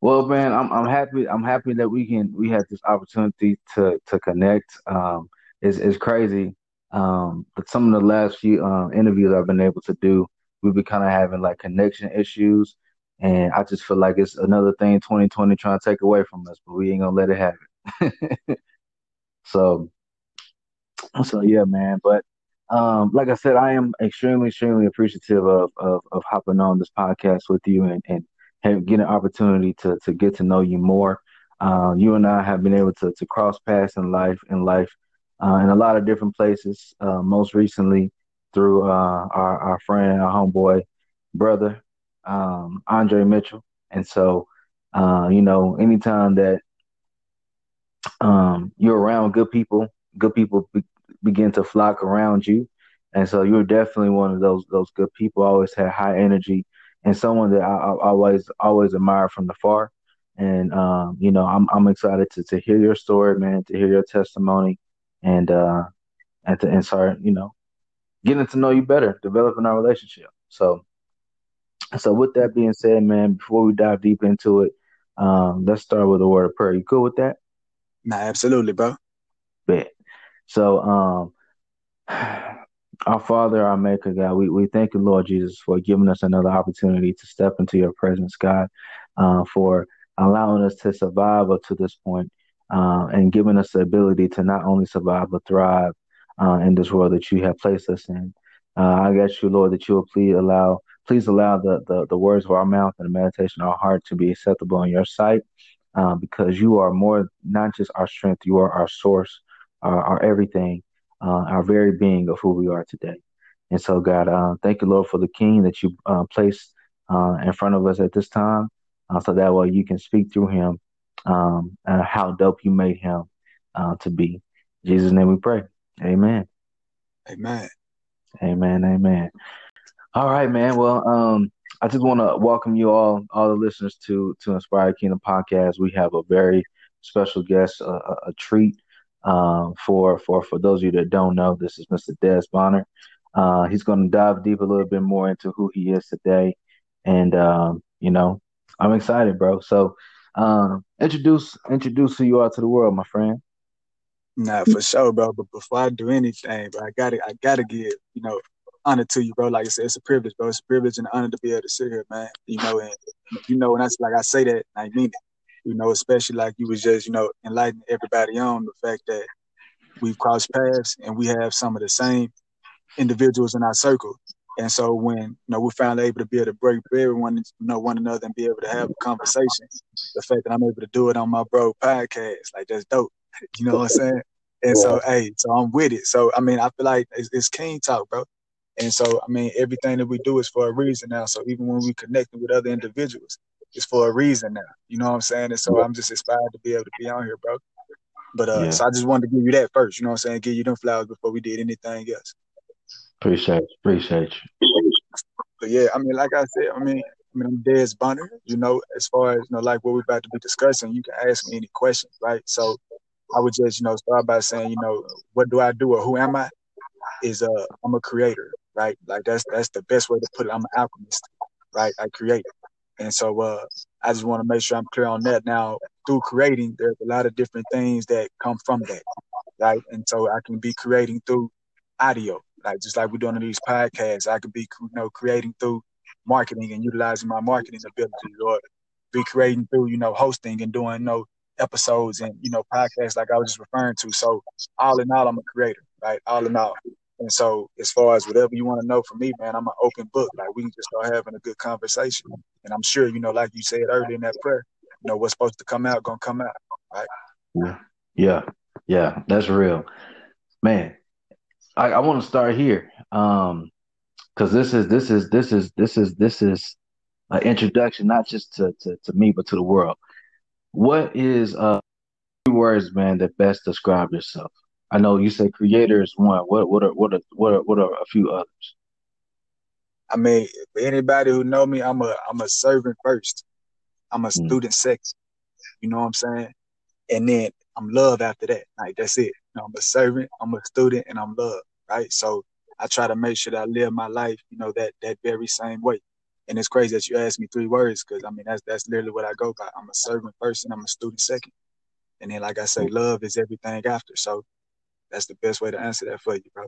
Well, man, I'm I'm happy. I'm happy that we can we had this opportunity to to connect. Um, it's it's crazy. Um, but some of the last few um, interviews I've been able to do, we've been kind of having like connection issues, and I just feel like it's another thing 2020 trying to take away from us, but we ain't gonna let it happen. so, so yeah, man. But um, like I said, I am extremely, extremely appreciative of of, of hopping on this podcast with you and and have, get an opportunity to to get to know you more. Uh, you and I have been able to to cross paths in life in life uh, in a lot of different places. Uh, most recently through uh, our our friend, our homeboy, brother, um, Andre Mitchell. And so, uh, you know, anytime that um, you're around good people, good people be- begin to flock around you. And so you're definitely one of those those good people. Always had high energy, and someone that I, I always always admire from the far. And um, you know, I'm I'm excited to to hear your story, man, to hear your testimony, and uh, and to and start, you know, getting to know you better, developing our relationship. So, so with that being said, man, before we dive deep into it, um, let's start with a word of prayer. You cool with that? Nah, absolutely, bro. Bet. So, um, Our Father, our Maker, God, we, we thank you, Lord Jesus, for giving us another opportunity to step into your presence, God, uh, for allowing us to survive up to this point, uh, and giving us the ability to not only survive but thrive uh, in this world that you have placed us in. Uh, I ask you, Lord, that you will please allow, please allow the, the, the words of our mouth and the meditation of our heart to be acceptable in your sight, uh, because you are more, not just our strength, you are our source, our, our everything uh, our very being of who we are today. And so, God, uh, thank you, Lord, for the King that you uh, placed uh, in front of us at this time, uh, so that way you can speak through him um, how dope you made him uh, to be. In Jesus' name we pray. Amen. Amen. Amen. Amen. All right, man. Well, um, I just want to welcome you all, all the listeners to to Inspire Kingdom podcast. We have a very special guest, a, a treat. Um, for for for those of you that don't know, this is Mr. Dez Bonner. Uh, he's going to dive deep a little bit more into who he is today, and um, you know, I'm excited, bro. So, um, introduce introduce who you are to the world, my friend. Nah, for sure, bro. But before I do anything, bro, I gotta I gotta give you know honor to you, bro. Like I said, it's a privilege, bro. It's a privilege and an honor to be able to sit here, man. You know, and you know, when I like I say that, I mean it you know, especially like you was just, you know, enlightening everybody on the fact that we've crossed paths and we have some of the same individuals in our circle. And so when you know we're finally able to be able to break everyone, you know, one another and be able to have a conversation, the fact that I'm able to do it on my bro podcast, like that's dope. You know what I'm saying? And so, hey, so I'm with it. So I mean, I feel like it's, it's King talk, bro. And so, I mean, everything that we do is for a reason now. So even when we connecting with other individuals, it's for a reason now. You know what I'm saying? And so I'm just inspired to be able to be on here, bro. But uh, yeah. so I just wanted to give you that first. You know what I'm saying? Give you them flowers before we did anything else. Appreciate you. Appreciate you. But yeah, I mean, like I said, I mean, I mean, I'm Dez Bonner. You know, as far as you know, like what we're about to be discussing, you can ask me any questions, right? So I would just, you know, start by saying, you know, what do I do or who am I? Is uh, I'm a creator, right? Like that's that's the best way to put it. I'm an alchemist, right? I create. And so uh, I just want to make sure I'm clear on that. Now, through creating, there's a lot of different things that come from that, right? And so I can be creating through audio, like just like we're doing in these podcasts. I could be, you know, creating through marketing and utilizing my marketing abilities, or be creating through, you know, hosting and doing, you know, episodes and you know podcasts like I was just referring to. So all in all, I'm a creator, right? All in all. And so, as far as whatever you want to know from me, man, I'm an open book. Like we can just start having a good conversation. And I'm sure, you know, like you said earlier in that prayer, you know, what's supposed to come out gonna come out, right? Yeah, yeah, yeah. That's real, man. I, I want to start here, um, because this is this is this is this is this is an introduction, not just to, to to me, but to the world. What is uh words, man, that best describe yourself? I know you said creator is one. What what are what are what are, what are a few others? I mean, for anybody who know me, I'm a I'm a servant first. I'm a mm. student second. You know what I'm saying? And then I'm love after that. Like that's it. You know, I'm a servant, I'm a student, and I'm love. Right. So I try to make sure that I live my life, you know, that that very same way. And it's crazy that you asked me three words because I mean that's that's literally what I go by. I'm a servant person, I'm a student second. And then like I say, love is everything after. So that's the best way to answer that for you, bro.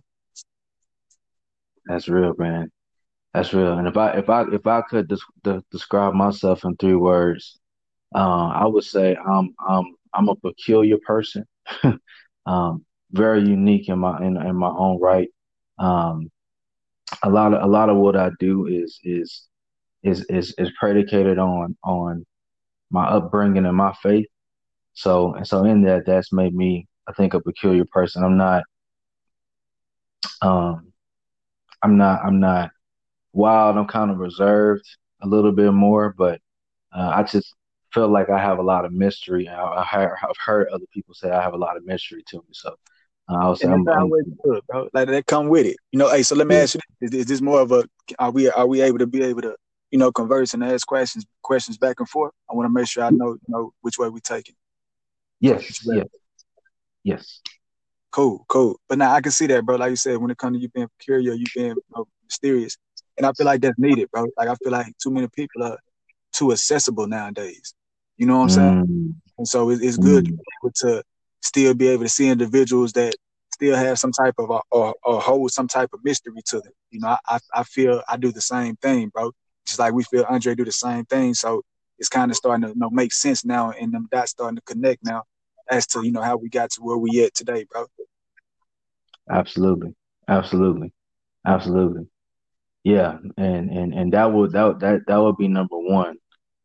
That's real, man. That's real. And if I if I if I could des- describe myself in three words, uh, I would say I'm I'm I'm a peculiar person, um, very unique in my in, in my own right. Um, a lot of a lot of what I do is is is is is predicated on on my upbringing and my faith. So and so in that, that's made me I think a peculiar person. I'm not um I'm not I'm not wild. I'm kind of reserved a little bit more, but uh, I just feel like I have a lot of mystery. I, I have heard other people say I have a lot of mystery to me. So uh, I was saying, I'm, good, bro. Like that come with it. You know, hey, so let me yeah. ask you: is, is, this more of a? Are we are we able to be able to, you know, converse and ask questions questions back and forth? I want to make sure I know, you know, which way we take it. Yes. Yes. Yes. Cool. Cool. But now I can see that, bro. Like you said, when it comes to you being peculiar, you being you know, mysterious, and I feel like that's needed, bro. Like I feel like too many people are too accessible nowadays. You know what I'm saying? Mm. And so it, it's good mm. to be able to still be able to see individuals that still have some type of or, or hold some type of mystery to them. You know, I I feel I do the same thing, bro. Just like we feel Andre do the same thing. So it's kind of starting to you know, make sense now, and them dots starting to connect now as to you know how we got to where we at today, bro. Absolutely, absolutely, absolutely. Yeah, and and and that would that that that would be number one.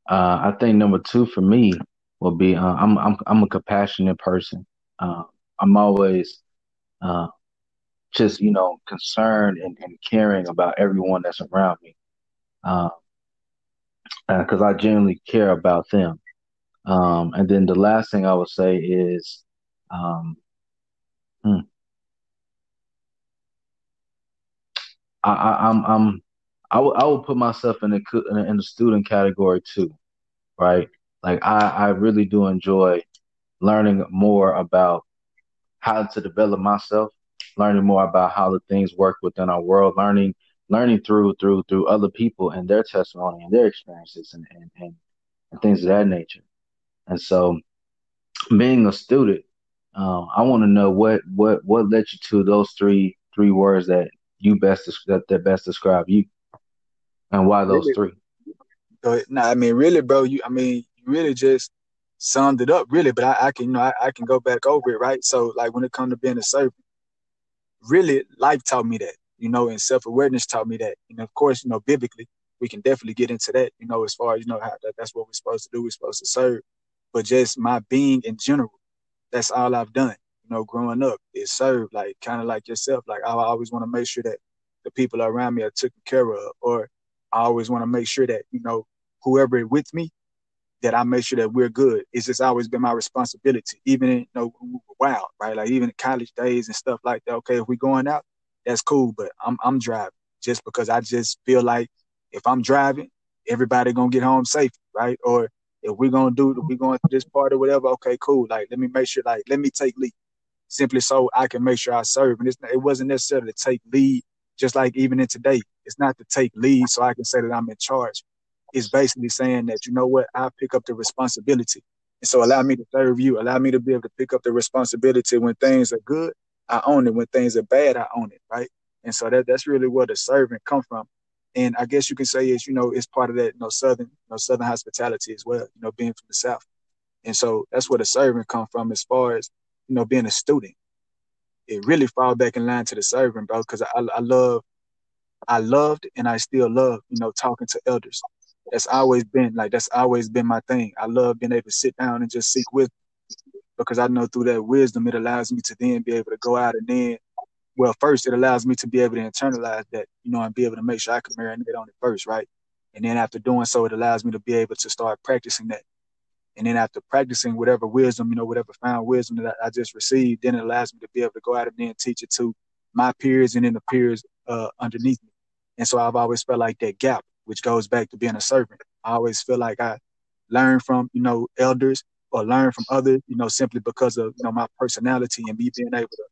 Uh, I think number two for me will be uh, I'm I'm I'm a compassionate person. Uh, I'm always uh, just you know concerned and, and, caring about everyone that's around me, because uh, uh, I genuinely care about them. Um, and then the last thing I would say is, um, hmm, I, I, I'm I'm I would I would put myself in the in the student category too, right? Like I I really do enjoy learning more about how to develop myself, learning more about how the things work within our world, learning learning through through through other people and their testimony and their experiences and and, and, and things of that nature. And so, being a student, um, I want to know what what what led you to those three three words that you best that, that best describe you, and why those really? three. No, I mean, really, bro. You, I mean, you really just summed it up, really. But I, I can, you know, I, I, can go back over it, right? So, like, when it comes to being a servant, really, life taught me that, you know, and self awareness taught me that. And of course, you know, biblically, we can definitely get into that, you know, as far as you know how that, that's what we're supposed to do. We're supposed to serve, but just my being in general, that's all I've done you know, growing up is serve, like kind of like yourself. Like I always want to make sure that the people around me are taken care of, or I always want to make sure that you know whoever is with me, that I make sure that we're good. It's just always been my responsibility, even in, you know wild, right? Like even in college days and stuff like that. Okay, if we going out, that's cool, but I'm I'm driving just because I just feel like if I'm driving, everybody gonna get home safe, right? Or if we're gonna do we're going to this part or whatever, okay, cool. Like let me make sure, like let me take lead simply so I can make sure I serve. And it wasn't necessarily to take lead, just like even in today, it's not to take lead so I can say that I'm in charge. It's basically saying that, you know what, I pick up the responsibility. And so allow me to serve you, allow me to be able to pick up the responsibility when things are good, I own it. When things are bad, I own it, right? And so that that's really where the servant come from. And I guess you can say is, you know, it's part of that, you know, southern, you know, southern hospitality as well, you know, being from the south. And so that's where the servant come from as far as you know, being a student, it really fall back in line to the servant, bro. Because I, I love, I loved, and I still love, you know, talking to elders. That's always been like that's always been my thing. I love being able to sit down and just seek wisdom, because I know through that wisdom it allows me to then be able to go out and then, well, first it allows me to be able to internalize that, you know, and be able to make sure I can marinate on it first, right? And then after doing so, it allows me to be able to start practicing that and then after practicing whatever wisdom, you know, whatever found wisdom that I, just received, then it allows me to be able to go out and then teach it to my peers and then the peers uh, underneath me. And so I've always felt like that gap, which goes back to being a servant. I always feel like I learn from, you know, elders or learn from others, you know, simply because of you know my personality and me being able to,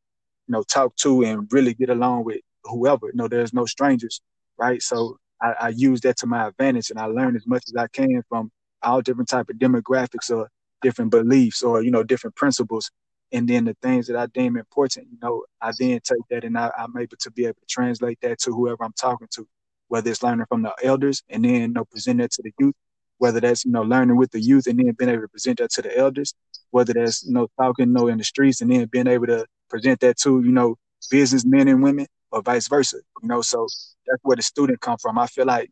you know, talk to and really get along with whoever. You know, there's no strangers, right? So I, I use that to my advantage, and I learn as much as I can from all different type of demographics or different beliefs or you know different principles. And then the things that I deem important, you know, I then take that and I, I'm able to be able to translate that to whoever I'm talking to, whether it's learning from the elders and then you know present that to the youth, whether that's you know learning with the youth and then being able to present that to the elders, whether that's you know talking you know in the streets and then being able to present that to you know businessmen and women or vice versa. You know, so that's where the student come from. I feel like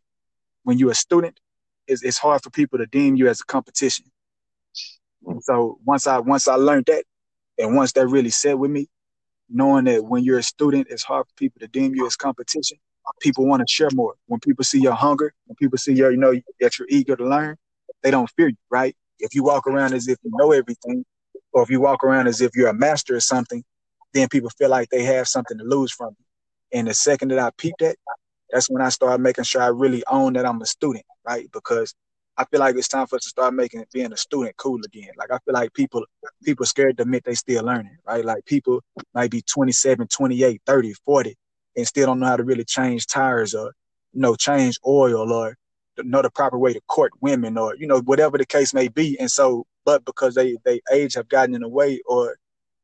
when you're a student, it's, it's hard for people to deem you as a competition. Mm. So once I once I learned that, and once that really set with me, knowing that when you're a student, it's hard for people to deem you as competition. People want to share more. When people see your hunger, when people see your, you know, that you're eager to learn, they don't fear you, right? If you walk around as if you know everything, or if you walk around as if you're a master of something, then people feel like they have something to lose from you. And the second that I peeped that, that's when I started making sure I really own that I'm a student, right? Because I feel like it's time for us to start making being a student cool again. Like I feel like people people scared to admit they still learning, right? Like people might be 27, 28, 30, 40 and still don't know how to really change tires or you know change oil or know the proper way to court women or you know whatever the case may be. And so but because they they age have gotten in the way or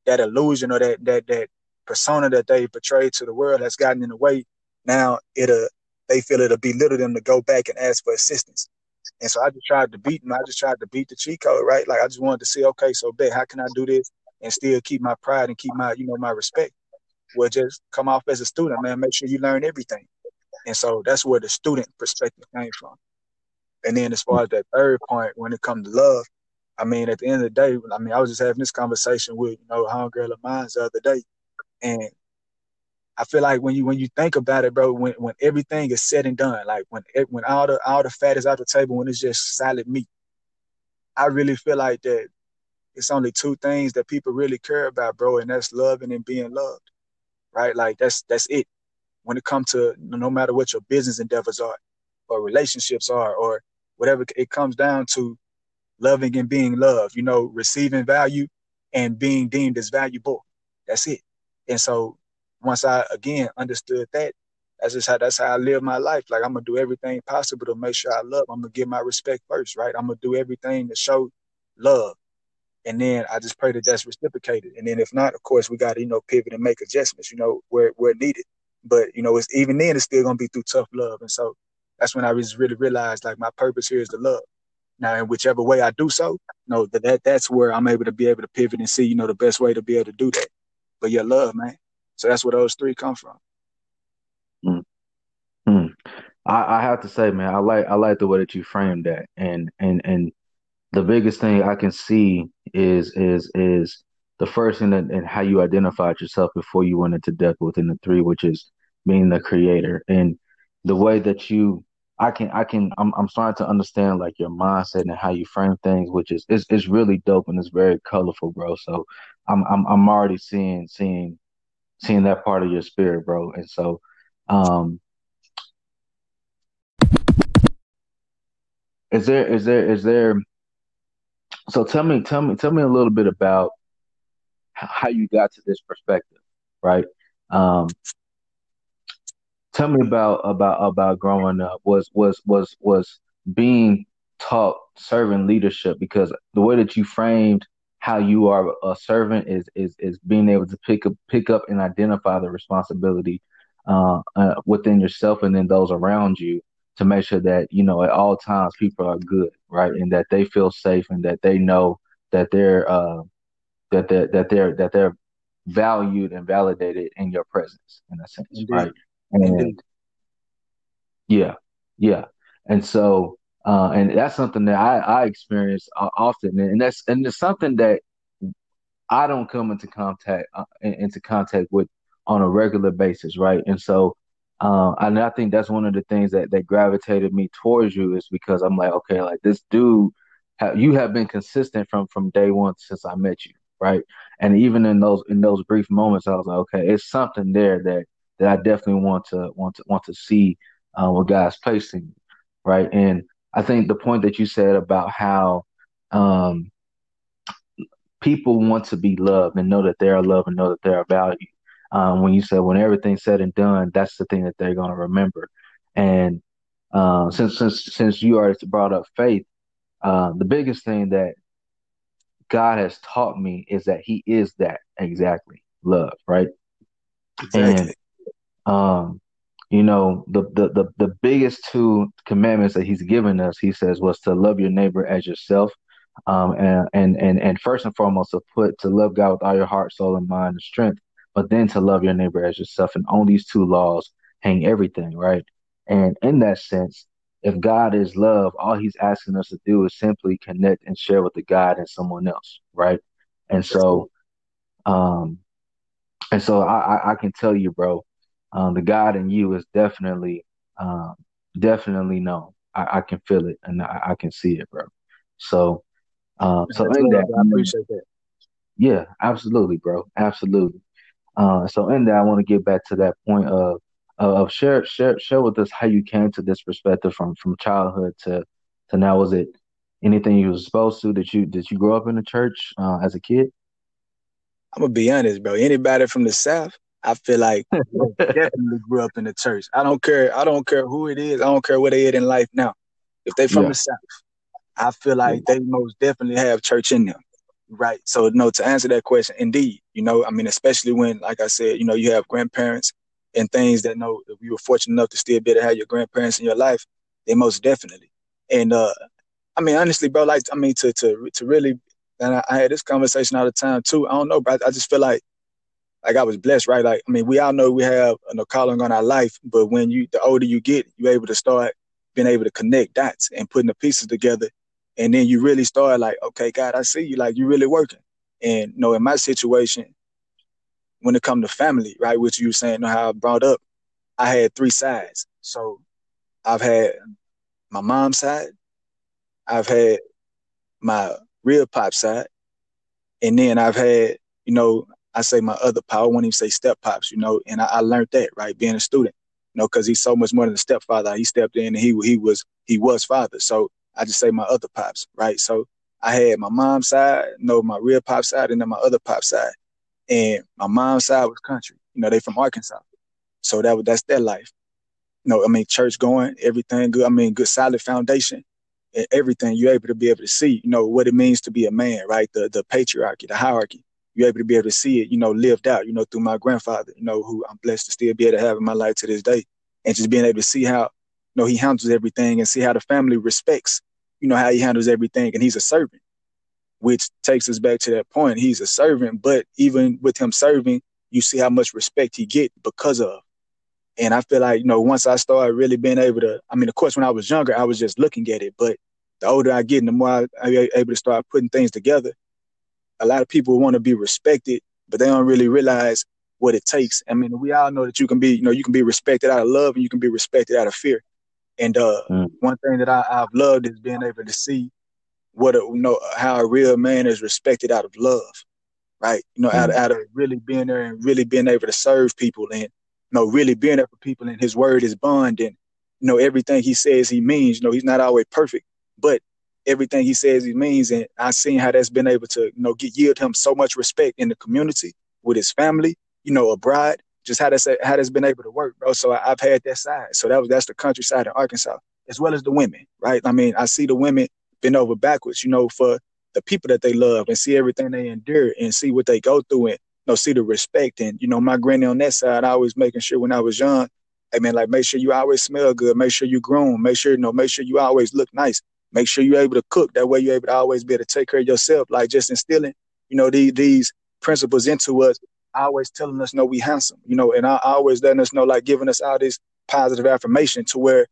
that illusion or that that that persona that they portray to the world has gotten in the way. Now it'll they feel it'll belittle them to go back and ask for assistance. And so I just tried to beat them. I just tried to beat the cheat code, right? Like I just wanted to see, okay, so bet how can I do this and still keep my pride and keep my, you know, my respect? Well, just come off as a student, man. Make sure you learn everything. And so that's where the student perspective came from. And then as far as that third point, when it comes to love, I mean, at the end of the day, I mean, I was just having this conversation with, you know, homegirl of mine the other day. And I feel like when you when you think about it, bro, when, when everything is said and done, like when it, when all the all the fat is out the table, when it's just solid meat, I really feel like that it's only two things that people really care about, bro, and that's loving and being loved, right? Like that's that's it. When it comes to no matter what your business endeavors are, or relationships are, or whatever, it comes down to loving and being loved. You know, receiving value and being deemed as valuable. That's it. And so once I again understood that, that's just how that's how I live my life. Like I'm gonna do everything possible to make sure I love. I'm gonna give my respect first, right? I'm gonna do everything to show love, and then I just pray that that's reciprocated. And then if not, of course, we got to you know pivot and make adjustments, you know, where where needed. But you know, it's even then it's still gonna be through tough love, and so that's when I just really realized like my purpose here is to love. Now, in whichever way I do so, you know that, that that's where I'm able to be able to pivot and see, you know, the best way to be able to do that. But yeah, love, man. So that's where those three come from. Mm. Mm. I, I have to say, man, I like I like the way that you framed that, and and and the biggest thing I can see is is is the first thing that, and how you identified yourself before you went into depth within the three, which is being the creator, and the way that you I can I can I'm I'm starting to understand like your mindset and how you frame things, which is is is really dope and it's very colorful, bro. So I'm I'm I'm already seeing seeing seeing that part of your spirit, bro. And so, um, is there is there is there? So tell me, tell me, tell me a little bit about how you got to this perspective, right? Um, tell me about about about growing up. Was was was was being taught servant leadership because the way that you framed how you are a servant is is is being able to pick up pick up and identify the responsibility uh, uh, within yourself and then those around you to make sure that you know at all times people are good, right, and that they feel safe and that they know that they're uh, that they that they're that they're valued and validated in your presence in a sense, Indeed. right? And yeah, yeah, and so uh, and that's something that I, I experience often, and that's and it's something that I don't come into contact uh, into contact with on a regular basis, right? And so, uh, and I think that's one of the things that that gravitated me towards you is because I'm like, okay, like this dude, you have been consistent from from day one since I met you, right? And even in those in those brief moments, I was like, okay, it's something there that that I definitely want to want to want to see uh, what God's placing, in right? And I think the point that you said about how um, people want to be loved and know that they are loved and know that they are valued. Um, when you said when everything's said and done, that's the thing that they're going to remember. And uh, since since since you already brought up faith, uh, the biggest thing that God has taught me is that He is that exactly love, right? Exactly. And um, you know, the, the the the biggest two commandments that He's given us, He says, was to love your neighbor as yourself, um, and and and and first and foremost to put to love God with all your heart, soul, and mind and strength, but then to love your neighbor as yourself. And on these two laws hang everything, right? And in that sense, if God is love, all he's asking us to do is simply connect and share with the God and someone else, right? And so, um, and so I, I can tell you, bro, um, the God in you is definitely, um, definitely known. I, I can feel it and I, I, can see it, bro. So, um, so in that, I appreciate that. Yeah, absolutely, bro, absolutely. Uh, so in that, I want to get back to that point of of share share share with us how you came to this perspective from from childhood to to now. Was it anything you were exposed to that you did you grow up in the church uh, as a kid? I'm gonna be honest, bro. Anybody from the South, I feel like definitely grew up in the church. I don't care. I don't care who it is. I don't care where they at in life now. If they from yeah. the South, I feel like they most definitely have church in them. Right. So no, to answer that question, indeed, you know, I mean, especially when, like I said, you know, you have grandparents and things that know if you were fortunate enough to still be able to have your grandparents in your life, they most definitely. And uh I mean, honestly, bro, like I mean, to to to really, and I, I had this conversation all the time too. I don't know, bro. I just feel like like I was blessed, right? Like I mean, we all know we have a calling on our life, but when you the older you get, you're able to start being able to connect dots and putting the pieces together, and then you really start like, okay, God, I see you, like you really working. And you know, in my situation, when it come to family, right, which you were saying how I brought up, I had three sides. So I've had my mom's side, I've had my real pop side, and then I've had, you know, I say my other pop. I won't even say step pops, you know, and I, I learned that right being a student, you know, because he's so much more than a stepfather. He stepped in and he he was he was father. So I just say my other pops, right? So I had my mom's side, you know, my real pop side, and then my other pop side. And my mom's side was country. You know, they from Arkansas. So that was that's their life. You know, I mean, church going, everything good. I mean, good solid foundation and everything. You're able to be able to see, you know, what it means to be a man, right? The the patriarchy, the hierarchy. You're able to be able to see it, you know, lived out, you know, through my grandfather, you know, who I'm blessed to still be able to have in my life to this day. And just being able to see how, you know, he handles everything and see how the family respects, you know, how he handles everything. And he's a servant which takes us back to that point. He's a servant, but even with him serving, you see how much respect he get because of. And I feel like, you know, once I started really being able to, I mean, of course, when I was younger, I was just looking at it, but the older I get and the more I, I'm able to start putting things together, a lot of people want to be respected, but they don't really realize what it takes. I mean, we all know that you can be, you know, you can be respected out of love and you can be respected out of fear. And uh, mm. one thing that I, I've loved is being able to see what a, you know how a real man is respected out of love, right? You know, mm-hmm. out, out of really being there and really being able to serve people and you know really being there for people and his word is bond and you know everything he says he means. You know, he's not always perfect, but everything he says he means, and I've seen how that's been able to you know get yield him so much respect in the community with his family, you know, abroad. Just how that's how that's been able to work, bro. So I, I've had that side. So that was that's the countryside in Arkansas, as well as the women, right? I mean, I see the women bend over backwards, you know, for the people that they love and see everything they endure and see what they go through and you know, see the respect. And, you know, my granny on that side, I was making sure when I was young, hey man, like make sure you always smell good, make sure you groom, make sure, you know, make sure you always look nice, make sure you're able to cook. That way you're able to always be able to take care of yourself, like just instilling, you know, these these principles into us, always telling us, no, we handsome, you know, and I always letting us know, like giving us all this positive affirmation to where,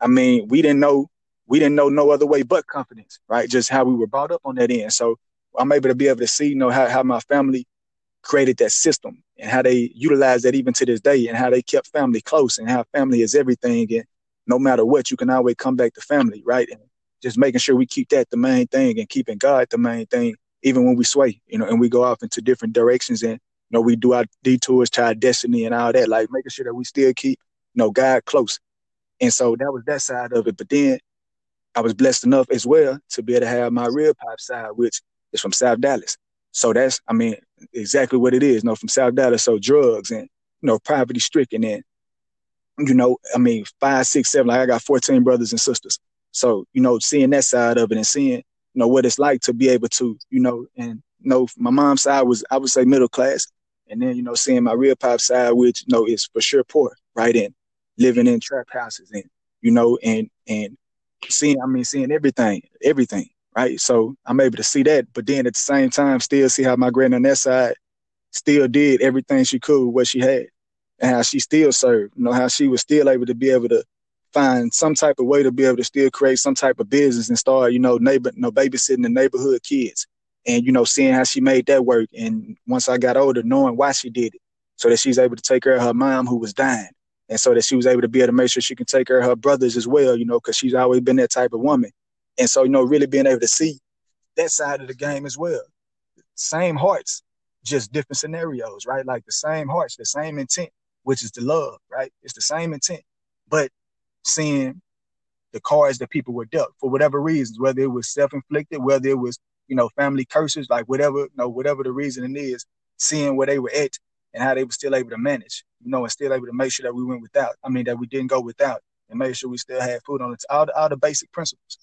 I mean, we didn't know we didn't know no other way but confidence, right? Just how we were brought up on that end. So I'm able to be able to see, you know, how, how my family created that system and how they utilize that even to this day and how they kept family close and how family is everything. And no matter what, you can always come back to family, right? And just making sure we keep that the main thing and keeping God the main thing, even when we sway, you know, and we go off into different directions and, you know, we do our detours to our destiny and all that, like making sure that we still keep, you know, God close. And so that was that side of it. But then I was blessed enough as well to be able to have my real pop side, which is from South Dallas. So that's, I mean, exactly what it is. You know, from South Dallas, so drugs and you know, poverty stricken and you know, I mean, five, six, seven. Like I got fourteen brothers and sisters. So you know, seeing that side of it and seeing you know what it's like to be able to you know and you know my mom's side was I would say middle class, and then you know seeing my real pop side, which you know is for sure poor, right? And living in trap houses and you know and and seeing I mean seeing everything, everything, right? So I'm able to see that, but then at the same time, still see how my granny on that side still did everything she could with what she had, and how she still served. You know how she was still able to be able to find some type of way to be able to still create some type of business and start, you know, neighbor, you know, babysitting the neighborhood kids, and you know, seeing how she made that work. And once I got older, knowing why she did it, so that she's able to take care of her mom who was dying, and so that she was able to be able to make sure she can take care of her brothers as well, you know, because she's always been that type of woman. And so, you know, really being able to see that side of the game as well. Same hearts, just different scenarios, right? Like the same hearts, the same intent, which is the love, right? It's the same intent, but seeing the cards that people were dealt for whatever reasons, whether it was self-inflicted, whether it was, you know, family curses, like whatever, you know, whatever the reason it is, seeing where they were at and how they were still able to manage, you know, and still able to make sure that we went without. I mean, that we didn't go without and make sure we still had food on it. All the, all the basic principles.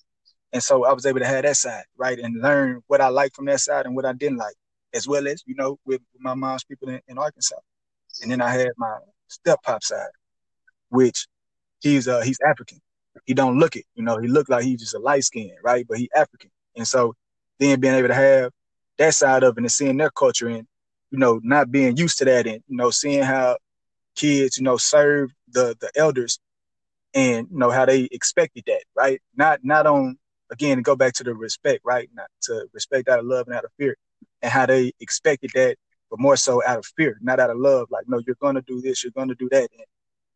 And so I was able to have that side, right, and learn what I liked from that side and what I didn't like, as well as, you know, with my mom's people in, in Arkansas. And then I had my step pop side, which he's uh he's African. He don't look it, you know, he looked like he's just a light skin, right? But he African. And so then being able to have that side of it and seeing their culture and, you know, not being used to that and, you know, seeing how kids, you know, serve the the elders and you know how they expected that, right? Not not on again, go back to the respect, right? Not to respect out of love and out of fear, and how they expected that, but more so out of fear, not out of love. Like, no, you're gonna do this, you're gonna do that. And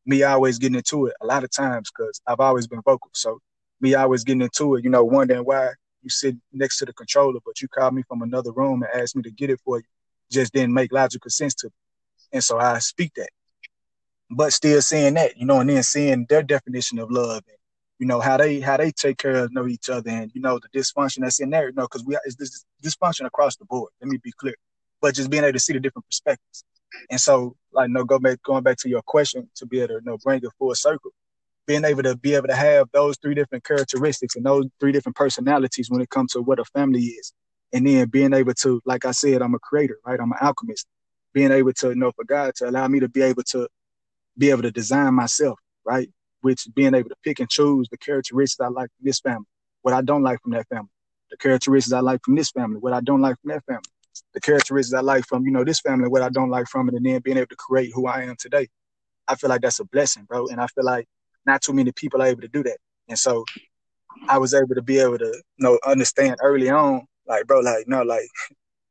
me always getting into it a lot of times because I've always been vocal. So me always getting into it, you know, wondering why you sit next to the controller, but you called me from another room and asked me to get it for you, just didn't make logical sense to me. And so I speak that. But still seeing that, you know, and then seeing their definition of love and you know how they how they take care of know each other and you know the dysfunction that's in there you know because we it's this dysfunction across the board let me be clear but just being able to see the different perspectives and so like no go back going back to your question to be able to you know bring it full circle being able to be able to have those three different characteristics and those three different personalities when it comes to what a family is. And then being able to like i said i'm a creator right? I'm an alchemist. Being able to you know for god to allow me to be able to be able to design myself right? Which being able to pick and choose the characteristics I like from this family, what I don't like from that family, the characteristics I like from this family, what I don't like from that family, the characteristics I like from, you know, this family, what I don't like from it, and then being able to create who I am today. I feel like that's a blessing, bro. And I feel like not too many people are able to do that. And so I was able to be able to, you know, understand early on, like, bro, like, no, like,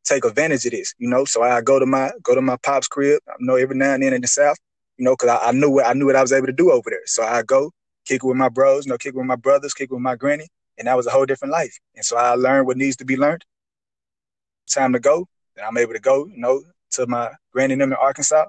take advantage of this, you know. So I go to my go to my pop's crib. I know every now and then in the South, you know, because I, I, knew what I knew what I was able to do over there. So I go kick with my bros, you know, kick with my brothers, kick with my granny, and that was a whole different life. And so I learned what needs to be learned. Time to go, and I'm able to go, you know, to my granny and them in Arkansas,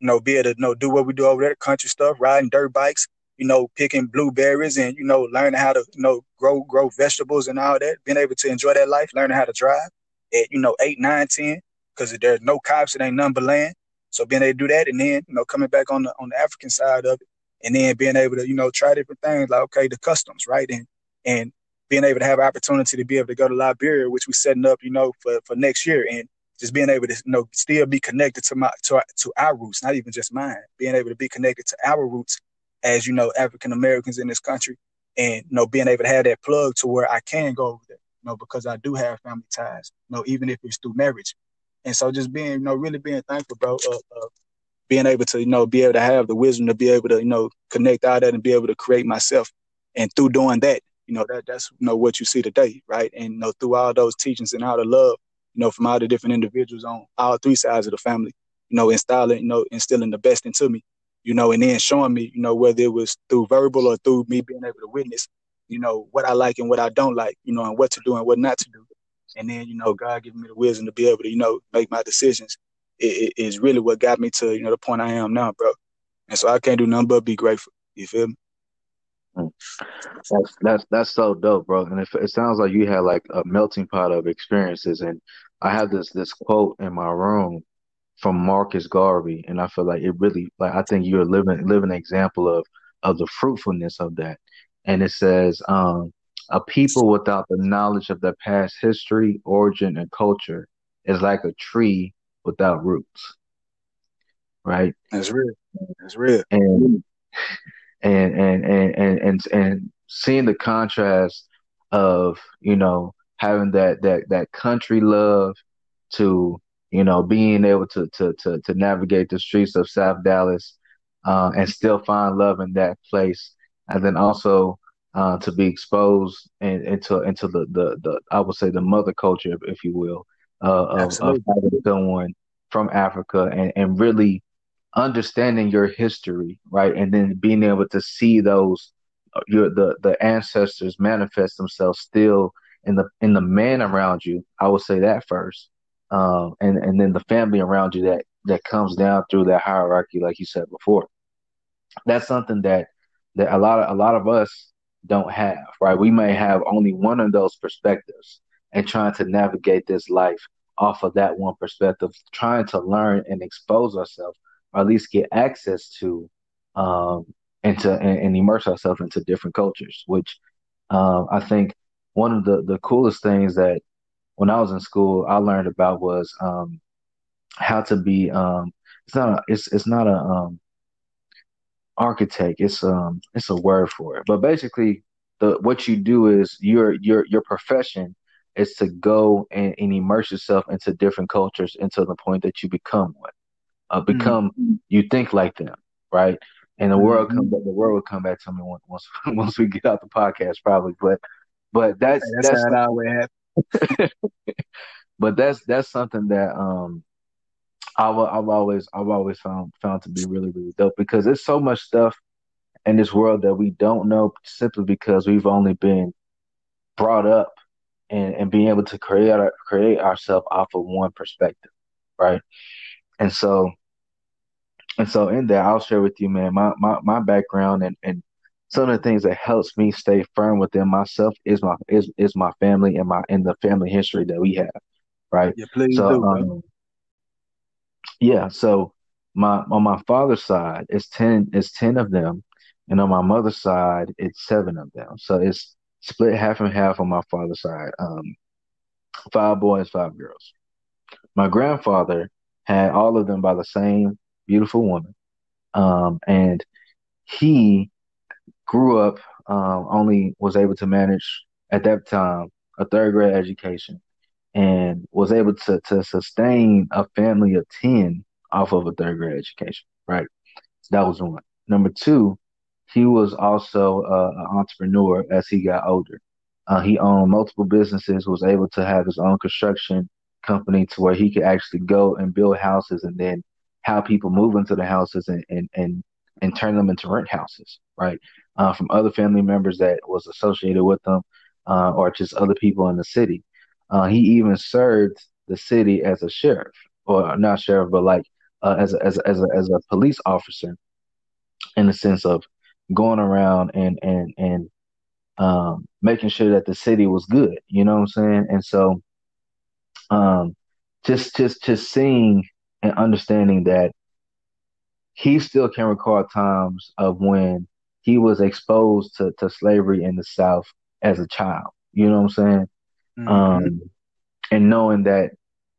you know, be able to you know do what we do over there, country stuff, riding dirt bikes, you know, picking blueberries and you know, learning how to you know grow grow vegetables and all that. Being able to enjoy that life, learning how to drive at you know eight, nine, ten, because there's no cops, it ain't none but land. So being able to do that, and then you know coming back on the on the African side of it, and then being able to you know try different things like okay the customs right and and being able to have opportunity to be able to go to Liberia, which we're setting up you know for for next year, and just being able to you know still be connected to my to our, to our roots, not even just mine, being able to be connected to our roots as you know African Americans in this country, and you know being able to have that plug to where I can go over there, you know because I do have family ties, you know even if it's through marriage, and so just being, you know, really being thankful, bro, of, of being able to, you know, be able to have the wisdom to be able to, you know, connect all that and be able to create myself. And through doing that, you know, that that's you know what you see today, right? And you know, through all those teachings and all the love, you know, from all the different individuals on all three sides of the family, you know, installing, you know, instilling the best into me, you know, and then showing me, you know, whether it was through verbal or through me being able to witness, you know, what I like and what I don't like, you know, and what to do and what not to do and then you know God giving me the wisdom to be able to you know make my decisions it, it is really what got me to you know the point I am now, bro. And so I can't do nothing but be grateful. You feel me? That's that's that's so dope, bro. And it, it sounds like you had like a melting pot of experiences, and I have this this quote in my room from Marcus Garvey, and I feel like it really like I think you're a living living example of of the fruitfulness of that. And it says, um, a people without the knowledge of their past history, origin, and culture is like a tree without roots. Right? That's real. That's real. And and and and and and, and seeing the contrast of, you know, having that that that country love to you know being able to to to to navigate the streets of South Dallas uh, and still find love in that place, and then also uh, to be exposed in, into into the, the the I would say the mother culture, if, if you will, uh, of, of someone from Africa and and really understanding your history, right, and then being able to see those uh, your the the ancestors manifest themselves still in the in the man around you. I would say that first, um, and and then the family around you that that comes down through that hierarchy, like you said before. That's something that that a lot of a lot of us don't have, right? We may have only one of those perspectives and trying to navigate this life off of that one perspective, trying to learn and expose ourselves, or at least get access to um, and to and, and immerse ourselves into different cultures, which um, I think one of the the coolest things that when I was in school I learned about was um, how to be um, it's not a, it's it's not a um, architect it's um it's a word for it. But basically the what you do is your your your profession is to go and, and immerse yourself into different cultures until the point that you become one uh, become mm-hmm. you think like them right and the world come mm-hmm. the world will come back to me once once we get out the podcast probably but but that's that's, that's how that but that's that's something that um I've I've always I've always found found to be really really dope because there's so much stuff in this world that we don't know simply because we've only been brought up and, and being able to create our, create ourselves off of one perspective, right? And so and so in that I'll share with you, man, my my, my background and, and some of the things that helps me stay firm within myself is my is is my family and my and the family history that we have, right? Yeah, please so, do. Um, yeah, so my on my father's side, it's ten it's ten of them, and on my mother's side, it's seven of them. So it's split half and half on my father's side. Um, five boys, five girls. My grandfather had all of them by the same beautiful woman, um, and he grew up um, only was able to manage at that time a third grade education and was able to to sustain a family of ten off of a third grade education. Right, so that was one. Number two, he was also uh, an entrepreneur as he got older. Uh, he owned multiple businesses, was able to have his own construction company to where he could actually go and build houses and then have people move into the houses and and and, and turn them into rent houses, right? Uh, from other family members that was associated with them, uh, or just other people in the city. Uh, he even served the city as a sheriff, or not sheriff, but like uh, as a, as a, as a, as a police officer, in the sense of going around and and and um, making sure that the city was good. You know what I'm saying? And so, um, just just just seeing and understanding that he still can recall times of when he was exposed to, to slavery in the South as a child. You know what I'm saying? Mm-hmm. Um, and knowing that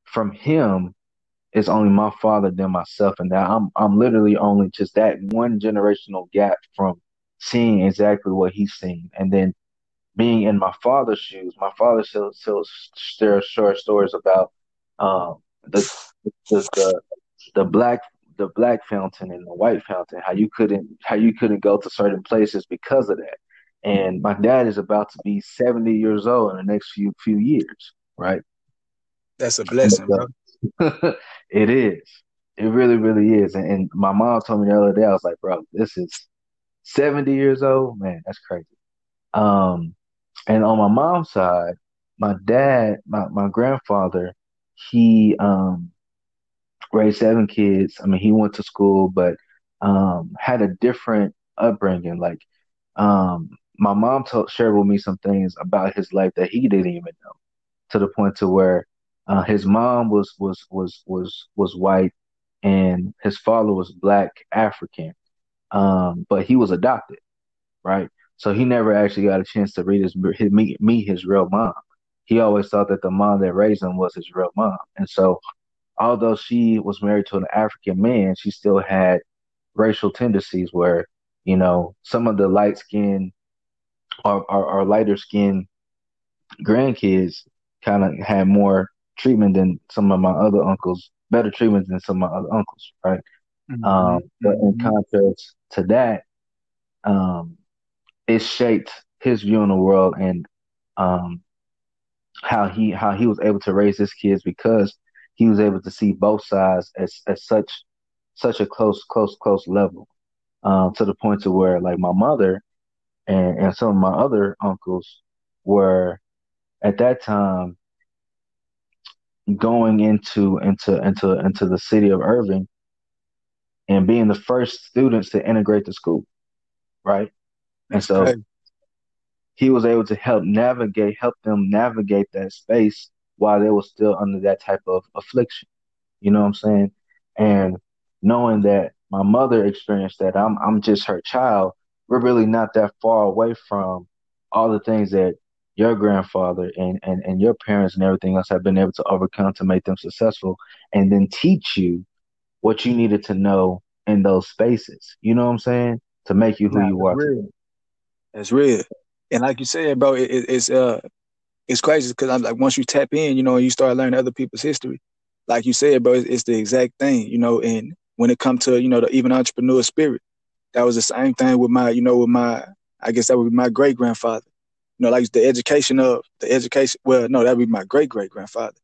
from him, it's only my father than myself, and that I'm I'm literally only just that one generational gap from seeing exactly what he's seen, and then being in my father's shoes. My father still still shares short stories about um, the, the the the black the black fountain and the white fountain. How you couldn't how you couldn't go to certain places because of that. And my dad is about to be 70 years old in the next few few years, right? That's a blessing, bro. it is. It really, really is. And, and, my mom told me the other day, I was like, bro, this is 70 years old. Man, that's crazy. Um, and on my mom's side, my dad, my, my grandfather, he um raised seven kids. I mean, he went to school, but um had a different upbringing. Like um my mom told shared with me some things about his life that he didn't even know, to the point to where Uh, his mom was was was was was white, and his father was black African. Um, but he was adopted, right? So he never actually got a chance to read his, meet meet his real mom. He always thought that the mom that raised him was his real mom, and so although she was married to an African man, she still had racial tendencies where, you know, some of the light skin or, or, or lighter skin grandkids kind of had more treatment than some of my other uncles, better treatment than some of my other uncles, right? Mm-hmm. Um, but in mm-hmm. contrast to that, um, it shaped his view on the world and um, how he how he was able to raise his kids because he was able to see both sides as as such such a close close close level um, to the point to where like my mother and and some of my other uncles were at that time going into into into into the city of Irving and being the first students to integrate the school, right? And so okay. He was able to help navigate, help them navigate that space while they were still under that type of affliction. You know what I'm saying? And knowing that my mother experienced that, I'm I'm just her child. We're really not that far away from all the things that your grandfather and, and, and your parents and everything else have been able to overcome to make them successful and then teach you what you needed to know in those spaces. You know what I'm saying? To make you who nah, you are. Real. That's real. And like you said, bro, it, it's uh it's crazy because I'm like once you tap in, you know, and you start learning other people's history, like you said, bro, it's, it's the exact thing, you know. And when it comes to you know the even entrepreneur spirit, that was the same thing with my, you know, with my, I guess that would be my great grandfather. You know, like the education of the education. Well, no, that would be my great great grandfather.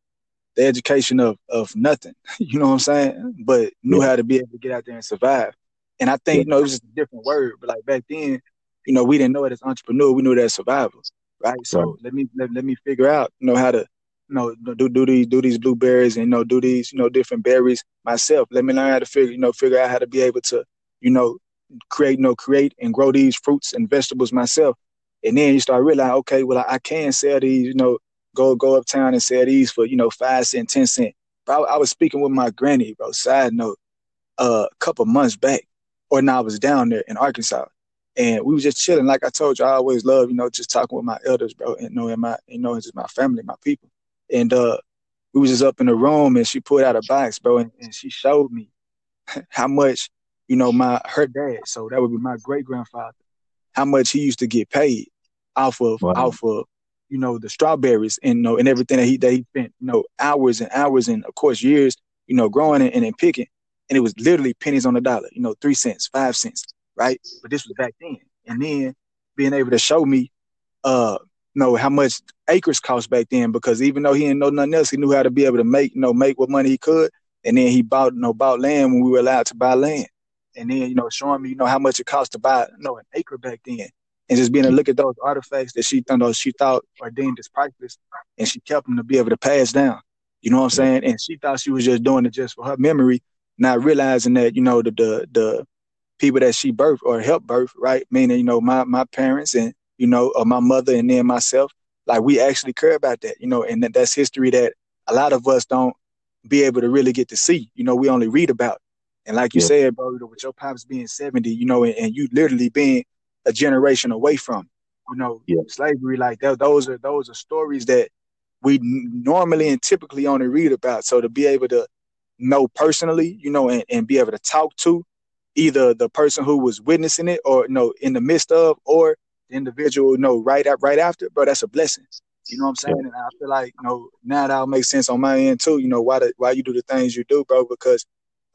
The education of of nothing. You know what I'm saying? But knew yeah. how to be able to get out there and survive. And I think yeah. you know it was just a different word, but like back then, you know, we didn't know it as entrepreneur. We knew it as survivors right? So right. let me let, let me figure out, you know, how to, you know, do do these do these blueberries and you know do these you know different berries myself. Let me learn how to figure you know figure out how to be able to, you know, create you know create and grow these fruits and vegetables myself. And then you start realizing, okay, well I, I can sell these, you know, go go uptown and sell these for you know five cent, ten cent. But I, I was speaking with my granny, bro. Side note, uh, a couple months back, or now I was down there in Arkansas, and we was just chilling. Like I told you, I always love, you know, just talking with my elders, bro, and knowing my, you know, just my family, my people. And uh, we was just up in the room, and she pulled out a box, bro, and, and she showed me how much, you know, my her dad, so that would be my great grandfather, how much he used to get paid off of wow. off of, you know, the strawberries and you know and everything that he that he spent, you know, hours and hours and of course years, you know, growing and, and, and picking. And it was literally pennies on the dollar, you know, three cents, five cents right? But this was back then. And then being able to show me uh you know how much acres cost back then because even though he didn't know nothing else, he knew how to be able to make, you know, make what money he could. And then he bought, you know, bought land when we were allowed to buy land. And then, you know, showing me, you know, how much it cost to buy, you know, an acre back then. And just being able to look at those artifacts that she thought she thought or deemed as priceless, and she kept them to be able to pass down. You know what I'm saying? And she thought she was just doing it just for her memory, not realizing that, you know, the the the people that she birthed or helped birth, right? Meaning, you know, my my parents and you know, or my mother and then myself. Like we actually care about that, you know, and that, that's history that a lot of us don't be able to really get to see. You know, we only read about. It. And like you yeah. said, bro, with your pops being 70, you know, and, and, you literally being a generation away from, you know, yeah. slavery, like that, those are those are stories that we normally and typically only read about. So to be able to know personally, you know, and, and be able to talk to either the person who was witnessing it or you know in the midst of or the individual you know right up right after bro that's a blessing. You know what i'm saying? Yeah. and i feel like you know now that'll make sense on my end too you know why the, why you do the things you do bro because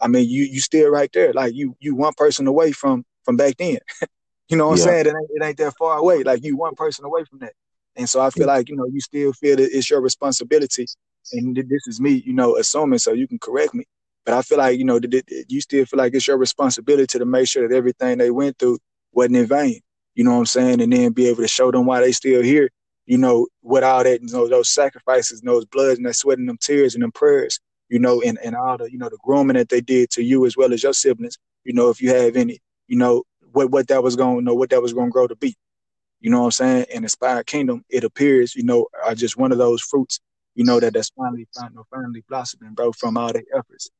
i mean you you still right there. Like you you one person away from from back then. You know what yeah. i'm saying? It ain't, it ain't that far away. Like you one person away from that. And so i feel yeah. like you know you still feel that it's your responsibility. And this is me you know assuming so you can correct me but I feel like, you know, you still feel like it's your responsibility to make sure that everything they went through wasn't in vain. You know what I'm saying? And then be able to show them why they still here, you know, with all that, you know, those sacrifices and those bloods and that sweat and them tears and them prayers, you know, and, and all the, you know, the grooming that they did to you as well as your siblings, you know, if you have any, you know, what, what that was going, to know, what that was going to grow to be. You know what I'm saying? And Inspired Kingdom, it appears, you know, are just one of those fruits you know, that that's finally, finally, finally blossoming, bro, from all their efforts.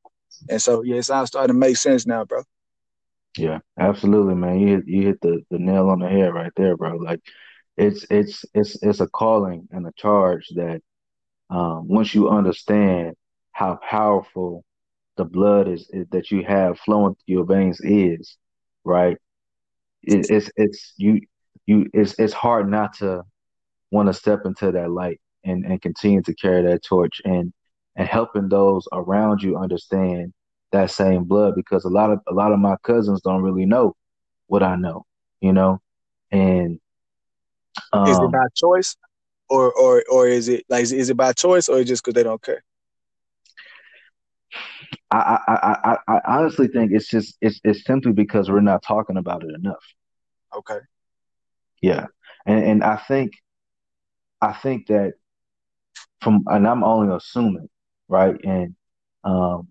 And so, yeah, it's all starting to make sense now, bro. Yeah, absolutely, man. You hit, you hit the, the nail on the head right there, bro. Like, it's it's it's it's a calling and a charge that um, once you understand how powerful the blood is, is, that you have flowing through your veins is, right? It, it's it's you you it's it's hard not to want to step into that light and and continue to carry that torch and and helping those around you understand that same blood because a lot of a lot of my cousins don't really know what I know, you know, and um, is it um, by choice or or or is it like is it by choice or just because they don't care? I, I, I, I honestly think it's just it's it's simply because we're not talking about it enough. Okay. Yeah, and and I think I think that from and I'm only assuming, right? And um,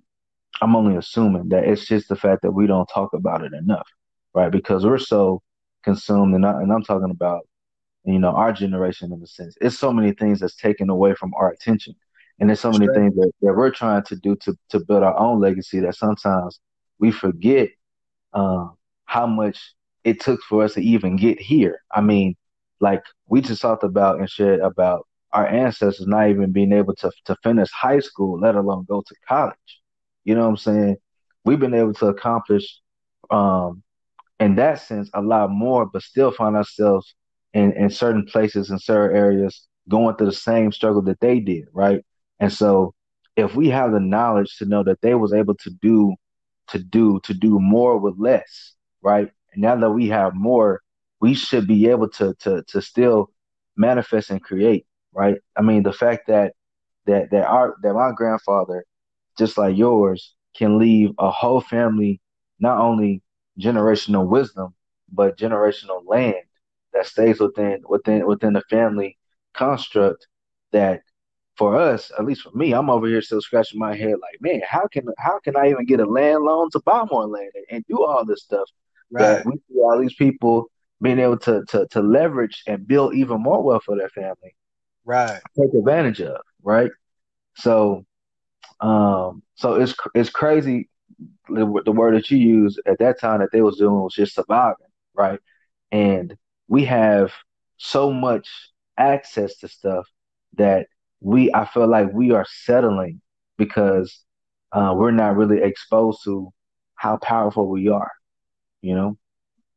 I'm only assuming that it's just the fact that we don't talk about it enough, right? Because we're so consumed, and, I, and I'm talking about you know our generation in a sense. It's so many things that's taken away from our attention and there's so many things that, that we're trying to do to, to build our own legacy that sometimes we forget uh, how much it took for us to even get here. I mean, like we just talked about and shared about our ancestors not even being able to, to finish high school, let alone go to college. You know what I'm saying? We've been able to accomplish, um, in that sense, a lot more, but still find ourselves in, in certain places in certain areas going through the same struggle that they did, right? And so if we have the knowledge to know that they was able to do to do to do more with less, right? And now that we have more, we should be able to to to still manifest and create, right? I mean, the fact that that that our that my grandfather, just like yours, can leave a whole family not only generational wisdom, but generational land that stays within within within the family construct that for us, at least for me, I'm over here still scratching my head like, man, how can how can I even get a land loan to buy more land and, do all this stuff? Right. We see all these people being able to, to to leverage and build even more wealth for their family. Right. Take advantage of, right? So um so it's it's crazy the, the word that you use at that time that they was doing was just surviving, right? And we have so much access to stuff that we I feel like we are settling because uh, we're not really exposed to how powerful we are, you know.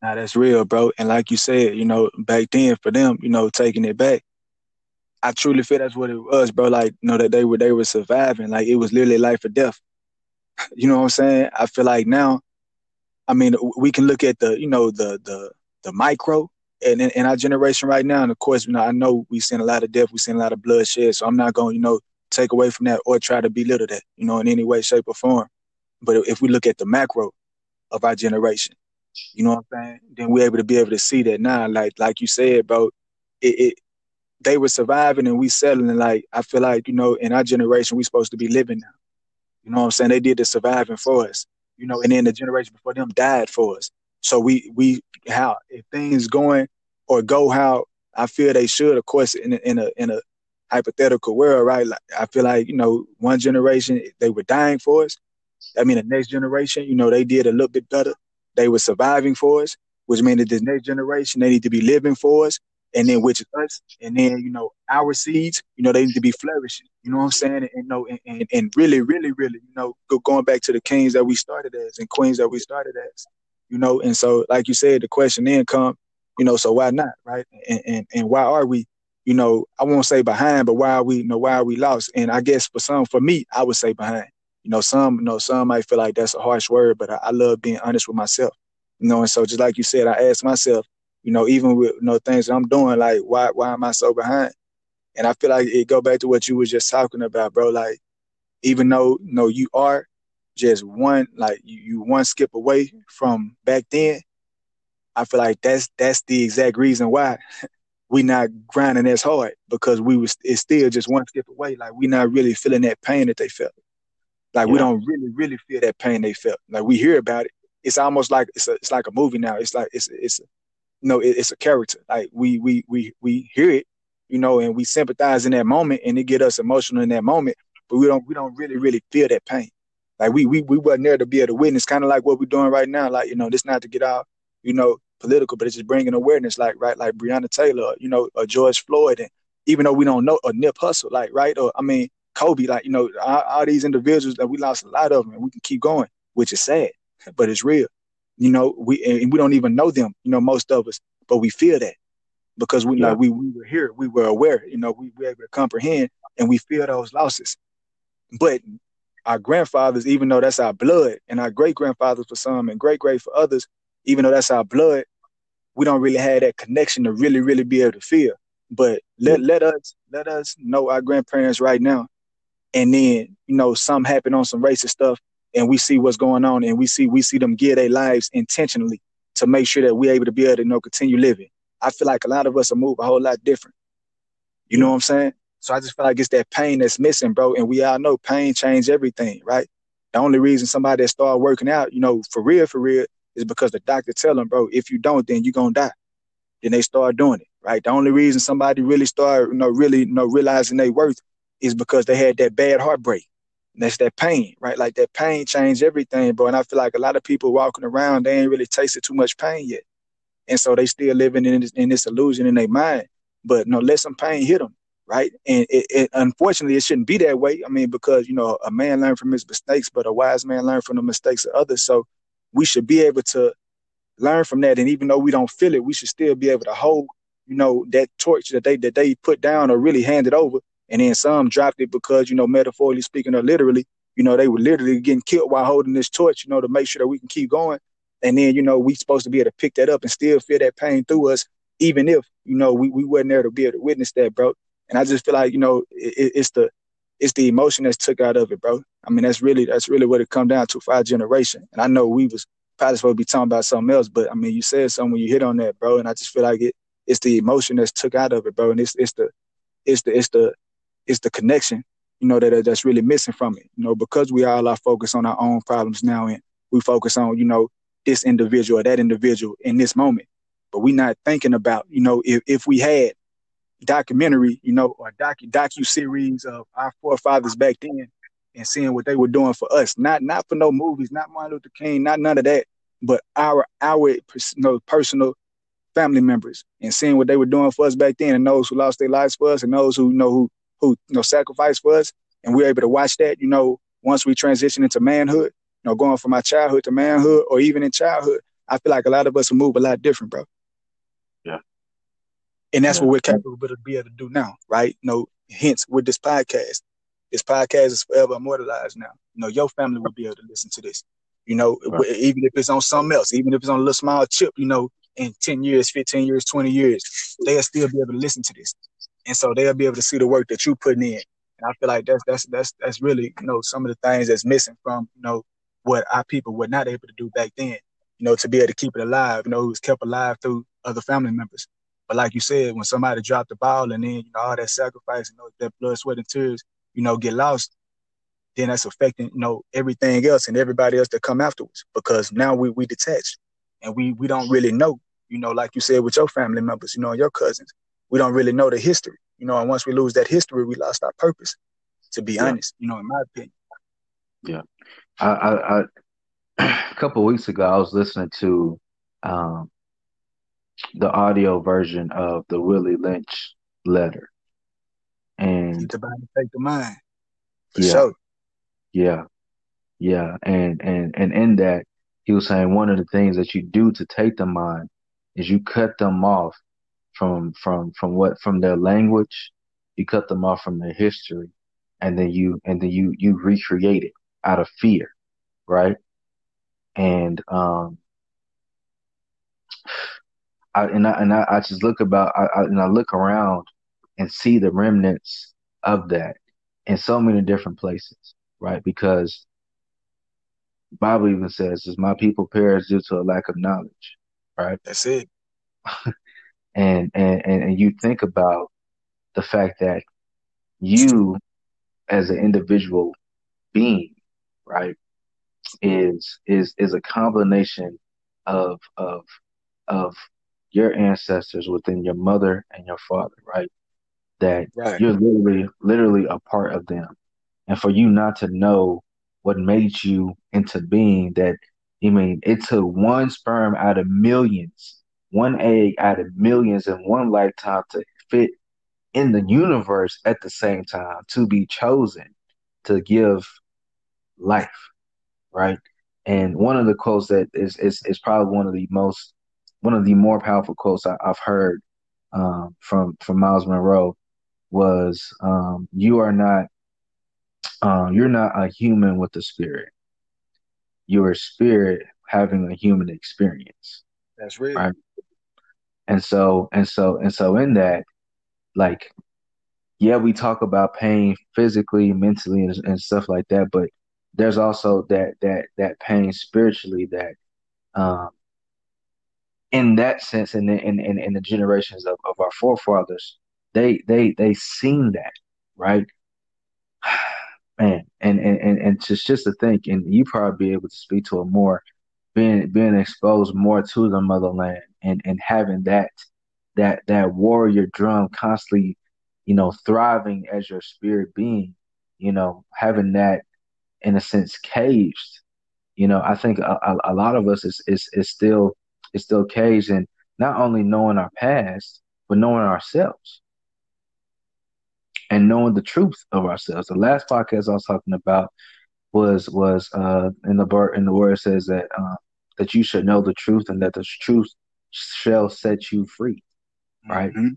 Now that's real, bro. And like you said, you know, back then for them, you know, taking it back, I truly feel that's what it was, bro. Like, you know, that they were they were surviving. Like it was literally life or death. you know what I'm saying? I feel like now, I mean, we can look at the, you know, the the the micro and in, in, our generation right now, and of course, you know, I know we've seen a lot of death, we've seen a lot of bloodshed, so I'm not gonna, you know, take away from that or try to belittle that, you know, in any way, shape, or form. But if we look at the macro of our generation, you know what I'm saying, then we're able to be able to see that now, like like you said, bro, it, it they were surviving and we settling. And like I feel like you know, in our generation, we supposed to be living now. You know what I'm saying? They did the surviving for us, you know, and then the generation before them died for us. So we we how if things going or go how I feel they should, of course, in a, in a in a hypothetical world, right? Like, I feel like you know one generation they were dying for us. I mean, the next generation, you know, they did a little bit better. They were surviving for us, which means that the next generation they need to be living for us, and then which is us, and then you know our seeds, you know, they need to be flourishing. You know what I'm saying? And, you know, and, and, and really, really, really, you know, go, going back to the kings that we started as and queens that we started as you know. And so, like you said, the question then come, you know, so why not, right? And and, and why are we, you know, I won't say behind, but why are we, you know, why are we lost? And I guess for some, for me, I would say behind. You know, some, you know, some might feel like that's a harsh word, but I, I love being honest with myself. You know, and so just like you said, I asked myself, you know, even with you know things that I'm doing, like why why am I so behind? And I feel like it go back to what you were just talking about, bro. Like, even though you know you are just one like you, you one skip away from back then, I feel like that's that's the exact reason why we not grinding as hard because we was it's still just one skip away. Like we not really feeling that pain that they felt. Like yeah. we don't really really feel that pain they felt. Like we hear about it. It's almost like it's a it's like a movie now. It's like it's it's know it, it's a character. Like we we we we hear it you know, and we sympathize in that moment and it get us emotional in that moment, but we don't we don't really, really feel that pain. Like we we we wasn't there to be able to witness, kind of like what we're doing right now. Like, you know, this not to get out, you know, political, but it's just bringing awareness, like right, like Breonna Taylor, you know, or George Floyd, and even though we don't know, or Nip Hussle, like right, or I mean Kobe, like you know, all, all these individuals that we lost a lot of them, and we can keep going, which is sad, but it's real. You know, we and we don't even know them, you know, most of us, but we feel that because we yeah. know we, we were here, we were aware, you know, we were able to comprehend and we feel those losses. But our grandfathers, even though that's our blood, and our great grandfathers for some and great great for others, even though that's our blood, we don't really have that connection to really, really be able to feel. But let let us let us know our grandparents right now, and then you know something happen on some racist stuff, and we see what's going on, and we see we see them give their lives intentionally to make sure that we're able to be able to you know continue living. I feel like a lot of us are move a whole lot different. You know what I'm saying? So I just feel like it's that pain that's missing, bro. And we all know pain change everything, right? The only reason somebody that start working out, you know, for real, for real, is because the doctor tell them, bro, if you don't, then you're gonna die. Then they start doing it, right? The only reason somebody really start, you know, really, you know, realizing their worth is because they had that bad heartbreak. That's that pain, right? Like that pain changed everything, bro. And I feel like a lot of people walking around, they ain't really tasted too much pain yet. And so they still living in this, in this illusion in their mind. But no, let some pain hit them, right? And it, it, unfortunately, it shouldn't be that way. I mean, because you know, a man learned from his mistakes, but a wise man learned from the mistakes of others. So we should be able to learn from that. And even though we don't feel it, we should still be able to hold, you know, that torch that they that they put down or really handed over. And then some dropped it because, you know, metaphorically speaking or literally, you know, they were literally getting killed while holding this torch, you know, to make sure that we can keep going. And then, you know, we supposed to be able to pick that up and still feel that pain through us, even if, you know, we, we weren't there to be able to witness that, bro. And I just feel like, you know, it, it's the it's the emotion that's took out of it, bro. I mean, that's really that's really what it come down to for our generation. And I know we was probably supposed to be talking about something else, but I mean, you said something when you hit on that, bro. And I just feel like it it's the emotion that's took out of it, bro. And it's it's the it's the it's the it's the connection, you know, that that's really missing from it. You know, because we all are focused on our own problems now and we focus on, you know, this individual or that individual in this moment. But we're not thinking about, you know, if, if we had documentary, you know, or docu docu series of our forefathers back then and seeing what they were doing for us. Not not for no movies, not Martin Luther King, not none of that, but our our you know, personal family members and seeing what they were doing for us back then, and those who lost their lives for us, and those who you know who who you know sacrificed for us, and we are able to watch that. You know, once we transition into manhood, you know, going from my childhood to manhood, or even in childhood, I feel like a lot of us will move a lot different, bro. Yeah. And that's yeah. what we're capable of be able to do now, right? You know, hence with this podcast, this podcast is forever immortalized now. You know, your family will be able to listen to this. You know, right. even if it's on something else, even if it's on a little small chip, you know, in 10 years, 15 years, 20 years, they'll still be able to listen to this. And so they'll be able to see the work that you're putting in. And I feel like that's that's that's that's really, you know, some of the things that's missing from, you know, what our people were not able to do back then, you know, to be able to keep it alive, you know, it was kept alive through other family members. But like you said, when somebody dropped the ball and then, you know, all that sacrifice and you know, that blood, sweat, and tears, you know, get lost, then that's affecting, you know, everything else and everybody else that come afterwards because now we we detached and we we don't really know, you know, like you said with your family members, you know, your cousins, we don't really know the history, you know, and once we lose that history, we lost our purpose. To be yeah. honest, you know, in my opinion. Yeah, I, I, I a couple weeks ago I was listening to um, the audio version of the Willie Lynch letter, and it's about to take the mind. For yeah, sure. Yeah, yeah, and and and in that he was saying one of the things that you do to take the mind is you cut them off from from from what from their language, you cut them off from their history, and then you and then you you recreate it out of fear, right? And um, I and I and I, I just look about I, I and I look around and see the remnants of that in so many different places, right? Because Bible even says, "Is my people perish due to a lack of knowledge?" Right? That's it. and, and and you think about the fact that you, as an individual being, right, is is is a combination of of of your ancestors within your mother and your father, right? that Right. you're literally literally a part of them. And for you not to know what made you into being that I mean it took one sperm out of millions, one egg out of millions in one lifetime to fit in the universe at the same time to be chosen to give life, right? And one of the quotes that is is, is probably one of the most one of the more powerful quotes I, have heard um, from from Myles Munroe was um, "You are not um, you're not a human with a spirit. You're a spirit having a human experience." That's real. Right. And so and so and so in that, like, yeah, we talk about pain physically, mentally, and, and stuff like that, but there's also that that that pain spiritually that um in that sense in the in, in, in the generations of, of our forefathers they they they seen that right? Man and and and, and just just to think and you probably be able to speak to it more being being exposed more to the motherland and and having that that that warrior drum constantly you know thriving as your spirit being you know having that in a sense caged you know i think a, a, a lot of us is, is is still is still caged in not only knowing our past but knowing ourselves. And knowing the truth of ourselves. The last podcast i was talking about was was uh in the in the word says that uh, that you should know the truth and that the truth shall set you free right mm-hmm.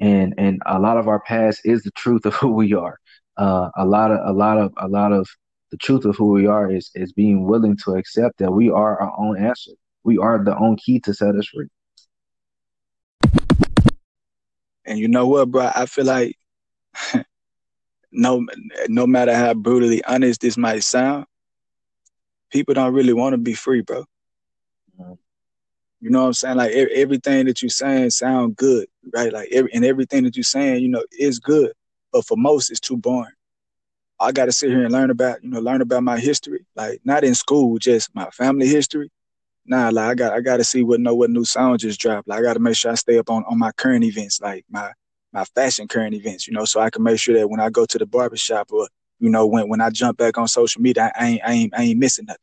and and a lot of our past is the truth of who we are uh a lot of a lot of a lot of the truth of who we are is is being willing to accept that we are our own answer. We are the own key to set us free. And you know what, bro? I feel like no no matter how brutally honest this might sound, people don't really want to be free, bro. You know what I'm saying? Like everything that you're saying sound good, right? Like every, and everything that you're saying, you know, is good. But for most, it's too boring. I got to sit here and learn about, you know, learn about my history. Like not in school, just my family history. Nah, like I got I got to see what know what new songs just dropped. Like I got to make sure I stay up on on my current events, like my my fashion current events, you know, so I can make sure that when I go to the barbershop or you know when when I jump back on social media, I, ain't I ain't I ain't missing nothing.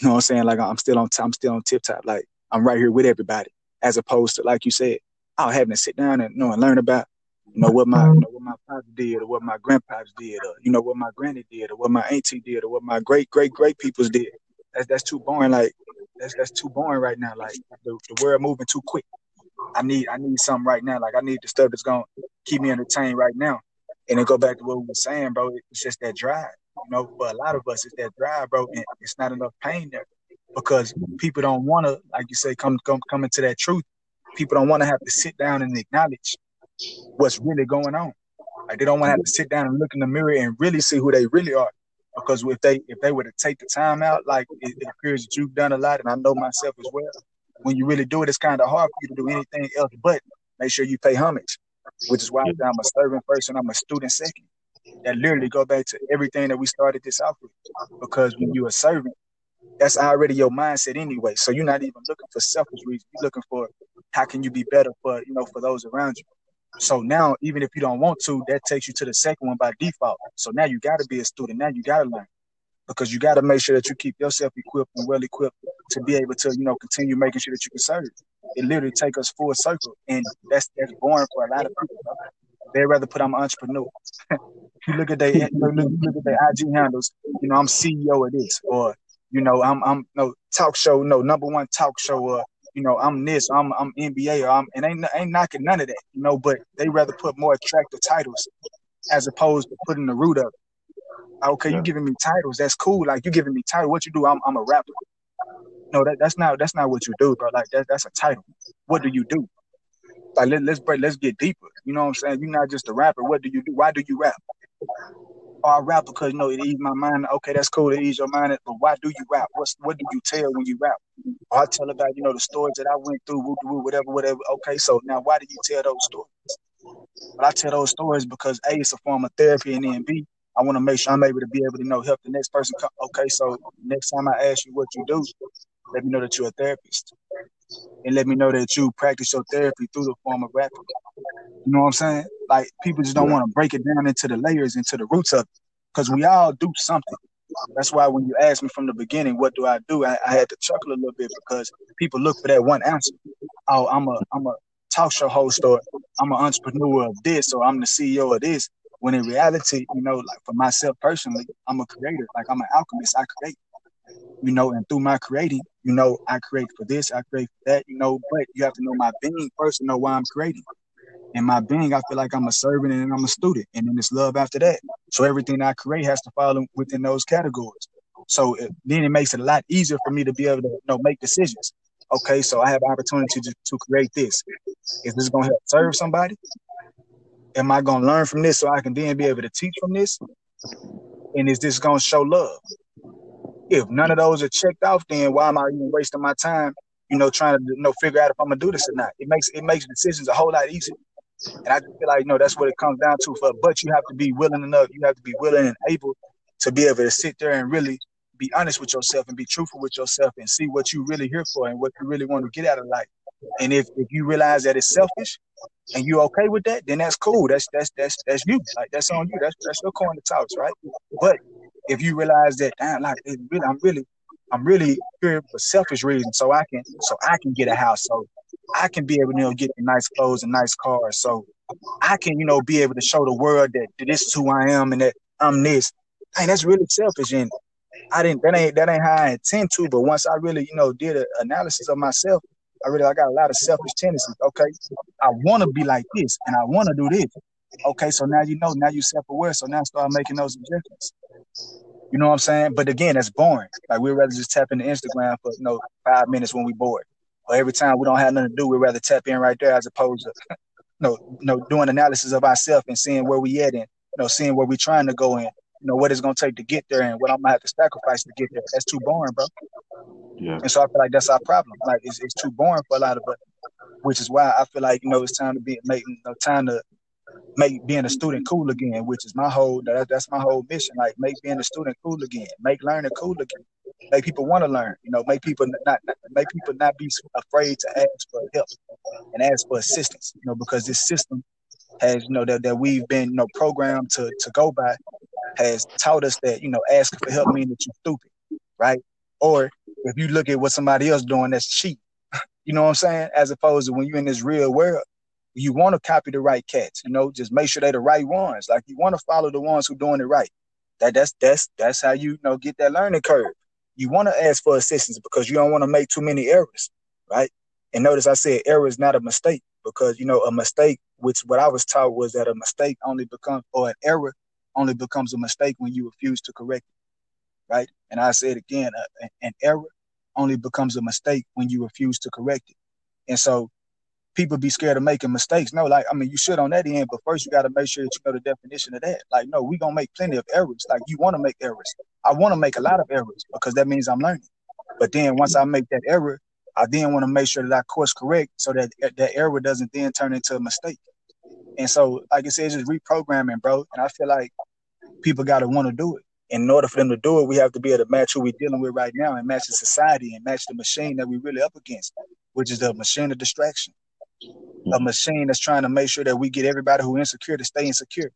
You know what I'm saying? Like I'm still on I'm still on tip top. Like I'm right here with everybody, as opposed to like you said, I'm having to sit down and you know and learn about you know what my you know what my father did, or what my grandpa's did, or you know what my granny did, or what my auntie did, or what my great great great peoples did. That's that's too boring. Like that's that's too boring right now. Like the, the world moving too quick. I need I need something right now. Like I need the stuff that's gonna keep me entertained right now. And then go back to what we were saying, bro. It's just that drive. You know, for a lot of us, it's that drive, bro. And it's not enough pain there because people don't want to, like you say, come come come into that truth. People don't want to have to sit down and acknowledge what's really going on. Like they don't want to have to sit down and look in the mirror and really see who they really are. Because if they if they were to take the time out, like it, it appears that you've done a lot, and I know myself as well. When you really do it, it's kind of hard for you to do anything else but make sure you pay homage. Which is why I'm a servant first and I'm a student second. That literally go back to everything that we started this off with. Because when you're a servant, that's already your mindset anyway. So you're not even looking for selfish reasons. You're looking for how can you be better for you know for those around you. So now, even if you don't want to, that takes you to the second one by default. So now you got to be a student. Now you got to learn because you got to make sure that you keep yourself equipped and well equipped to be able to, you know, continue making sure that you can serve. It literally take us full circle, and that's that's boring for a lot of people. They'd rather put I'm an entrepreneur. you look at their you know, look at their IG handles. You know, I'm CEO of this, or you know, I'm I'm no talk show, no number one talk show, or you know, I'm this, I'm I'm NBA, or I'm and ain't ain't knocking none of that, you know, but they rather put more attractive titles as opposed to putting the root of it. Okay, yeah. you giving me titles, that's cool. Like you giving me title. What you do? I'm I'm a rapper. No, that, that's not that's not what you do, bro. Like that, that's a title. What do you do? Like let, let's break, let's get deeper. You know what I'm saying? You're not just a rapper. What do you do? Why do you rap? Oh, I rap because you know it ease my mind. Okay, that's cool to ease your mind. But why do you rap? What's what do you tell when you rap? I tell about you know the stories that I went through, whatever, whatever. Okay, so now why do you tell those stories? But I tell those stories because a it's a form of therapy, and then b I want to make sure I'm able to be able to know help the next person. Come. Okay, so next time I ask you what you do, let me know that you're a therapist, and let me know that you practice your therapy through the form of rapping. You know what I'm saying? Like people just don't yeah. want to break it down into the layers, into the roots of it, because we all do something. That's why when you asked me from the beginning, what do I do? I, I, had to chuckle a little bit because people look for that one answer. Oh, I'm a I'm a talk show host or I'm an entrepreneur of this or I'm the CEO of this. When in reality, you know, like for myself personally, I'm a creator. Like I'm an alchemist. I create. You know, and through my creating, you know, I create for this, I create for that, you know, but you have to know my being first to know why I'm creating. And my being, I feel like I'm a servant and I'm a student, and then it's love after that. So everything I create has to fall within those categories. So it, then it makes it a lot easier for me to be able to you know make decisions. Okay, so I have opportunity to, to create this. Is this going to help serve somebody? Am I going to learn from this so I can then be able to teach from this? And is this going to show love? If none of those are checked off, then why am I even wasting my time? You know, trying to you know figure out if I'm gonna do this or not. It makes it makes decisions a whole lot easier. And I just feel like you know that's what it comes down to. For but you have to be willing enough. You have to be willing and able to be able to sit there and really be honest with yourself and be truthful with yourself and see what you really here for and what you really want to get out of life. And if, if you realize that it's selfish and you're okay with that, then that's cool. That's that's that's that's you. Like that's on you. That's that's your coin to toss, right? But if you realize that, damn, like really, I'm really, I'm really here for selfish reasons, so I can, so I can get a house, so I can be able to, you know, get nice clothes and nice cars, so I can, you know, be able to show the world that, this is who I am and that I'm this. Hey, that's really selfish, and I didn't. That ain't that ain't how I intend to. But once I really, you know, did an analysis of myself, I really I got a lot of selfish tendencies. Okay, I want to be like this, and I want to do this. Okay, so now you know, now you self aware. So now start making those adjustments. You know what I'm saying? But again, that's boring. Like we'd rather just tap into Instagram for you know five minutes when we bored. Or every time we don't have nothing to do, we'd rather tap in right there as opposed to you know, you know doing analysis of ourselves and seeing where we at and you know seeing where we're trying to go in. You know what it's gonna take to get there and what I'm gonna have to sacrifice to get there. That's too boring, bro. Yeah. And so I feel like that's our problem. Like it's, it's too boring for a lot of us, which is why I feel like you know it's time to be making you know, time to make being a student cool again, which is my whole that, that's my whole mission. Like make being a student cool again, make learning cool again, make people want to learn. You know, make people not, not make people not be afraid to ask for help and ask for assistance. You know, because this system has you know that, that we've been you know programmed to to go by has taught us that you know asking for help means that you're stupid, right? Or if you look at what somebody else doing, that's cheap. you know what I'm saying? As opposed to when you're in this real world, you want to copy the right cats, you know, just make sure they're the right ones. Like you want to follow the ones who doing it right. That that's that's that's how you, you know get that learning curve. You want to ask for assistance because you don't want to make too many errors, right? And notice I said error is not a mistake because you know a mistake, which what I was taught was that a mistake only becomes or an error only becomes a mistake when you refuse to correct it, right? And I said again, uh, an error only becomes a mistake when you refuse to correct it. And so people be scared of making mistakes. No, like I mean, you should on that end, but first you got to make sure that you know the definition of that. Like, no, we gonna make plenty of errors. Like, you want to make errors. I want to make a lot of errors because that means I'm learning. But then once I make that error, I then want to make sure that I course correct so that that error doesn't then turn into a mistake. And so, like I said, it's just reprogramming, bro. And I feel like people got to want to do it. In order for them to do it, we have to be able to match who we're dealing with right now and match the society and match the machine that we're really up against, which is the machine of distraction a machine that's trying to make sure that we get everybody who insecure to stay insecure,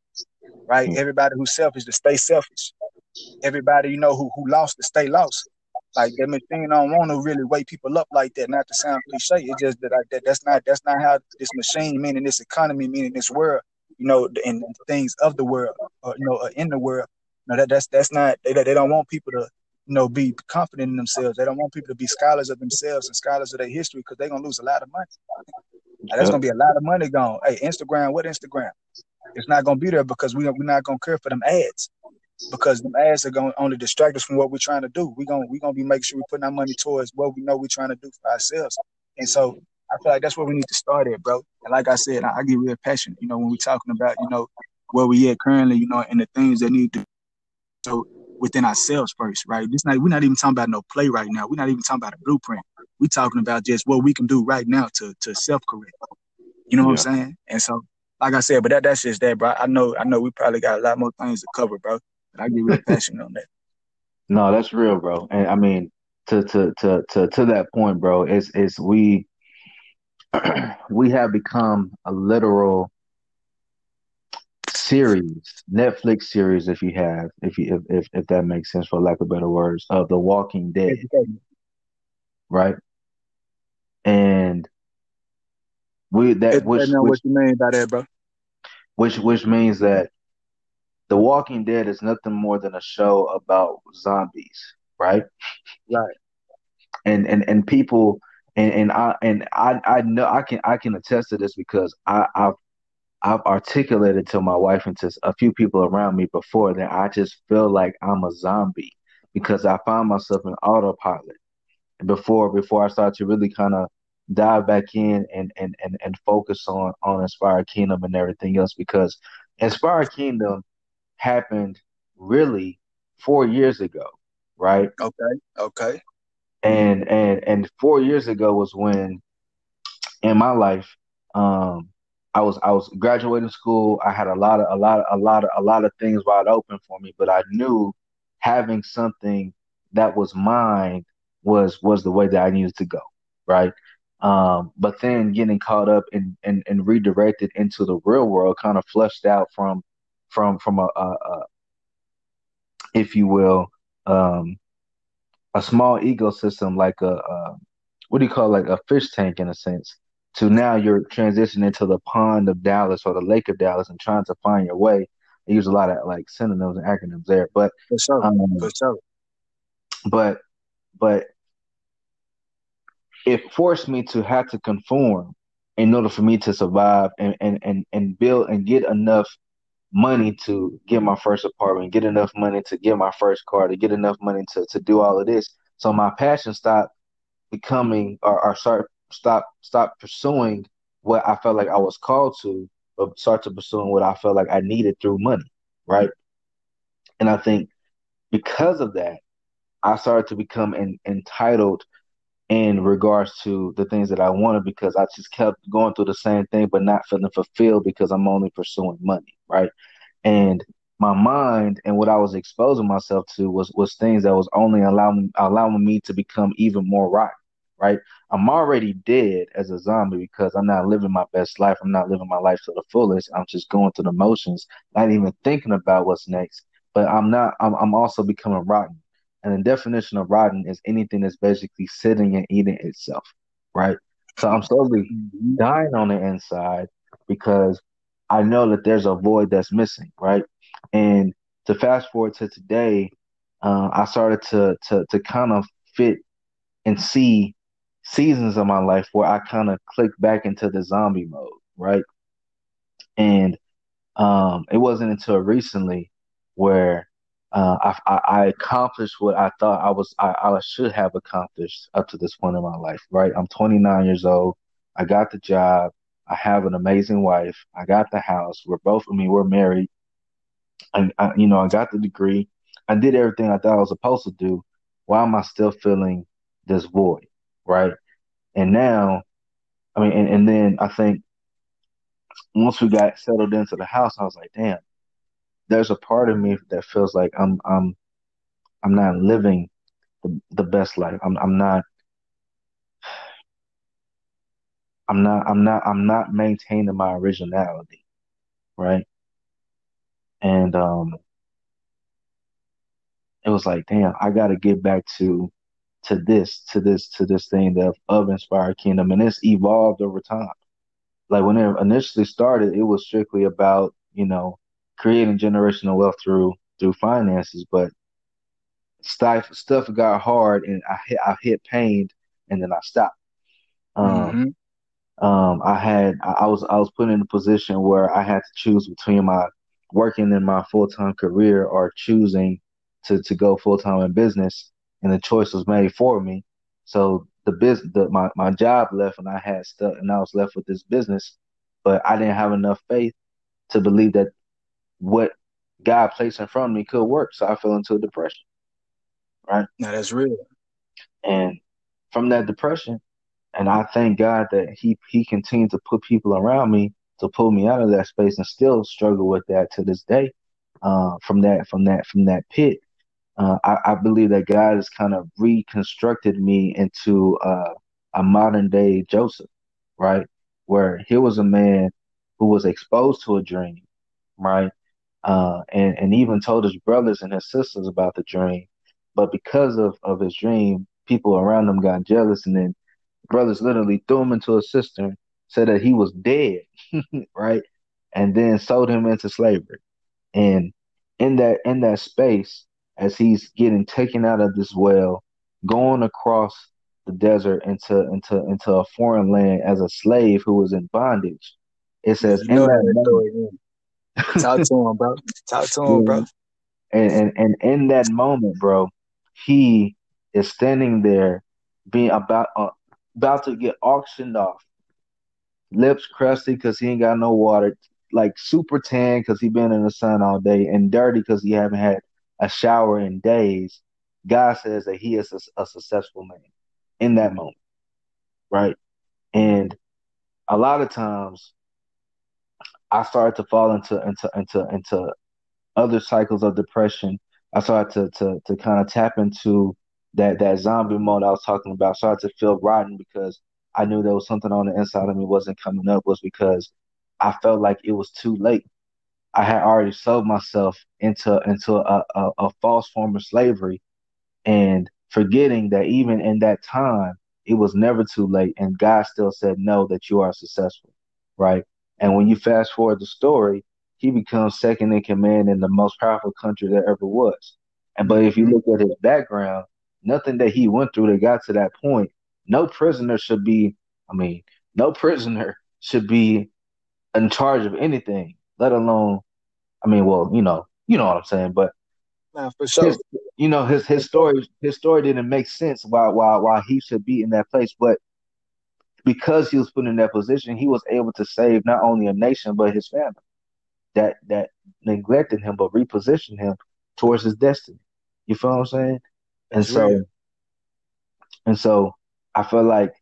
right? Mm-hmm. Everybody who's selfish to stay selfish. Everybody you know who who lost to stay lost. Like that machine don't want to really wake people up like that. Not to sound cliche, it's just that, I, that that's not that's not how this machine, meaning this economy, meaning this world, you know, and things of the world, or, you know, uh, in the world. You know, that that's that's not they they don't want people to you know be confident in themselves. They don't want people to be scholars of themselves and scholars of their history because they're gonna lose a lot of money. That's yep. gonna be a lot of money gone. Hey, Instagram, what Instagram? It's not gonna be there because we we're not gonna care for them ads because them ads are gonna only distract us from what we're trying to do. We're gonna we're gonna be making sure we're putting our money towards what we know we're trying to do for ourselves. And so I feel like that's where we need to start at, bro. And like I said, I, I get real passionate, you know, when we're talking about, you know, where we at currently, you know, and the things that need to so within ourselves first, right? This not we're not even talking about no play right now. We're not even talking about a blueprint. We're talking about just what we can do right now to to self correct. You know what yeah. I'm saying? And so, like I said, but that that's just that, bro. I know I know we probably got a lot more things to cover, bro. But I get real passionate on that. No, that's real, bro. And I mean, to to to to to that point, bro, it's it's we we have become a literal series, Netflix series, if you have, if you if if, if that makes sense for lack of better words, of The Walking Dead, right? And we that It, which, which what you mean by that, bro. which which means that The Walking Dead is nothing more than a show about zombies, right? Right. And and and people and and I and I I know I can I can attest to this because I I've I've articulated to my wife and to a few people around me before that I just feel like I'm a zombie because I find myself in autopilot before before I start to really kind of dive back in and, and and and focus on on Inspired Kingdom and everything else because Inspired Kingdom happened really four years ago, right? Okay. Okay. And and and four years ago was when in my life, um, I was I was graduating school. I had a lot of a lot of a lot of a lot of things wide open for me, but I knew having something that was mine was was the way that I needed to go, right? Um, but then getting caught up and and, and redirected into the real world, kind of flushed out from from from a, a, a if you will, um, a small ecosystem like a, a what do you call it, like a fish tank in a sense to now you're transitioning to the pond of Dallas or the lake of Dallas and trying to find your way. I use a lot of like synonyms and acronyms there, but For sure. um, For sure. but but it forced me to have to conform in order for me to survive and and and, and build and get enough money to get my first apartment, get enough money to get my first car, to get enough money to to do all of this. So my passion stopped becoming or, or start stop stop pursuing what I felt like I was called to, but start to pursuing what I felt like I needed through money, right? And I think because of that, I started to become en- entitled in regards to the things that I wanted because I just kept going through the same thing but not feeling fulfilled because I'm only pursuing money, right? And my mind and what I was exposing myself to was was things that was only allowing allowing me to become even more rotten, right? I'm already dead as a zombie because I'm not living my best life. I'm not living my life to the fullest. I'm just going through the motions, not even thinking about what's next. But I'm not. I'm, I'm also becoming rotten. And the definition of rotten is anything that's basically sitting and eating itself, right? So I'm slowly Mhm. dying on the inside because I know that there's a void that's missing, right? And to fast forward to today, uh, I started to to to kind of fit and see seasons of my life where I kind of clicked back into the zombie mode, right? And um, it wasn't until recently where uh, I, I, I accomplished what I thought I was I, I should have accomplished up to this point in my life. Right, I'm 29 years old. I got the job. I have an amazing wife. I got the house. We're both. I mean, we're married. And I, you know, I got the degree. I did everything I thought I was supposed to do. Why am I still feeling this void? Right, and now, I mean, and, and then I think once we got settled into the house, I was like, damn there's a part of me that feels like I'm I'm I'm not living the, the best life. I'm I'm not I'm not I'm not I'm not maintaining my originality, right? And um it was like, damn, I gotta get back to to this, to this, to this thing that of Inspired Kingdom. And it's evolved over time. Like when it initially started, it was strictly about, you know, creating generational wealth through through finances, but stuff stuff got hard and I hit I hit pain and then I stopped. Um, Mm-hmm. um, I had I I was I was put in a position where I had to choose between my working in my full time career or choosing to to go full time in business, and the choice was made for me. So the business, the, my my job left, and I had stuff, and I was left with this business, but I didn't have enough faith to believe that what God placed in front of me could work. So I fell into a depression, right? Now that's real. And from that depression, and I thank God that He He continued to put people around me to pull me out of that space, and still struggle with that to this day. Uh, from that from that from that pit, uh, I, I believe that God has kind of reconstructed me into uh, a modern day Joseph, right? Where he was a man who was exposed to a dream, right? Uh, and and even told his brothers and his sisters about the dream. But because of of his dream, people around him got jealous, and then brothers literally threw him into a cistern, said that he was dead, right? And then sold him into slavery. And in that in that space, as he's getting taken out of this well, going across the desert into into into a foreign land as a slave who was in bondage. It says you know that moment, Talk to him, bro. Talk to him, bro. And, and and in that moment, bro, he is standing there, being about uh, about to get auctioned off. Lips crusty because he ain't got no water, like super tan because he been in the sun all day, and dirty because he haven't had a shower in days. God says that he is a, a successful man in that moment, right? And a lot of times, I started to fall into into into into other cycles of depression. I started to to to kind of tap into that that zombie mode I was talking about. I started to feel rotten because I knew there was something on the inside of me wasn't coming up. Was because I felt like it was too late. I had already sold myself into into a, a, a false form of slavery, and forgetting that even in that time, it was never too late, and God still said no, that you are successful, right? And when you fast forward the story, he becomes second in command in the most powerful country there ever was. And but if you look at his background, nothing that he went through that got to that point, no prisoner should be, I mean, no prisoner should be in charge of anything, let alone, I mean, well, you know, you know what I'm saying, but nah, for sure. His, you know, his his story his story didn't make sense why why why he should be in that place, but because he was put in that position, he was able to save not only a nation but his family that that neglected him but repositioned him towards his destiny. You feel what I'm saying? And so and so I feel like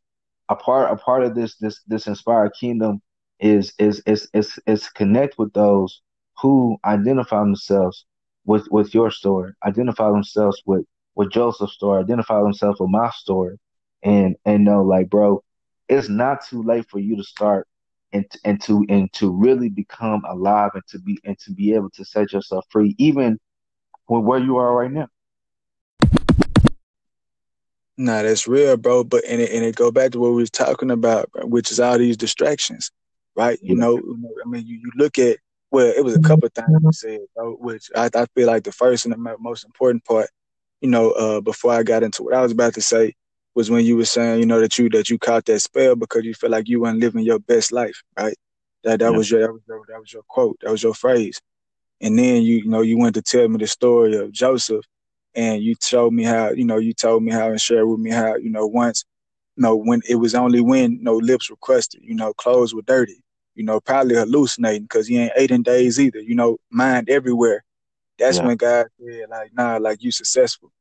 a part a part of this this this inspired kingdom is is is is is connect with those who identify themselves with with your story, identify themselves with with Joseph's story, identify themselves with my story, and and know like, bro, it's not too late for you to start and and to and to really become alive and to be and to be able to set yourself free, even with where you are right now. Nah, that's real, bro. But and it, and it go back to what we was talking about, which is all these distractions, right? You know, I mean, you, you look at well, it was a couple of things you said, bro, which I, I feel like the first and the most important part, you know, uh, before I got into what I was about to say, was when you were saying, you know, that you that you caught that spell because you felt like you weren't living your best life, right? That that yeah. was your that was your that was your quote, that was your phrase. And then you you know you went to tell me the story of Joseph, and you showed me how you know you told me how and shared with me how you know once, you know when it was only when you know lips were crusted, you know clothes were dirty, you know probably hallucinating because he ain't eight in days either, you know mind everywhere. That's yeah. when God said like nah like you successful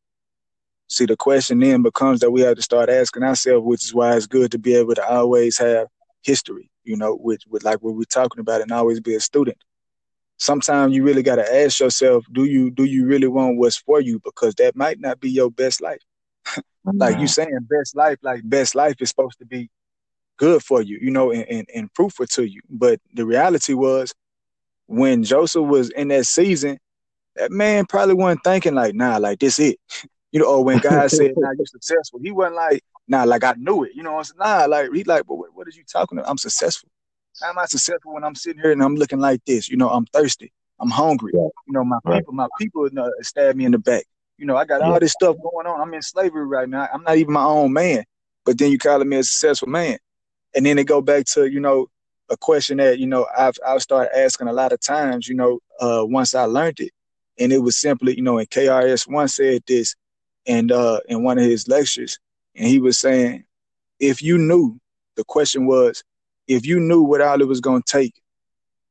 See, the question then becomes that we have to start asking ourselves, which is why it's good to be able to always have history, you know, which with like what we're talking about and always be a student. Sometimes you really got to ask yourself, do you do you really want what's for you? Because that might not be your best life. Like you mm-hmm. saying best life, like best life is supposed to be good for you, you know, and, and, and fruitful to you. But the reality was when Joseph was in that season, that man probably wasn't thinking like, nah, like this it. You know, or when God said, "Nah, you're successful," He wasn't like, "Nah, like I knew it." You know, I'm saying? Nah, like he like, "But what, what are you talking about? I'm successful." How am I successful when I'm sitting here and I'm looking like this? You know, I'm thirsty. I'm hungry. Yeah. You know, my people, my people you know, stab me in the back. You know, I got all this stuff going on. I'm in slavery right now. I'm not even my own man. But then you calling me a successful man. And then it go back to, you know, a question that, you know, I've I've started asking a lot of times, you know, uh, once I learned it. And it was simply, you know, and KRS-One said this, and uh, in one of his lectures, and he was saying, if you knew, the question was, if you knew what all it was going to take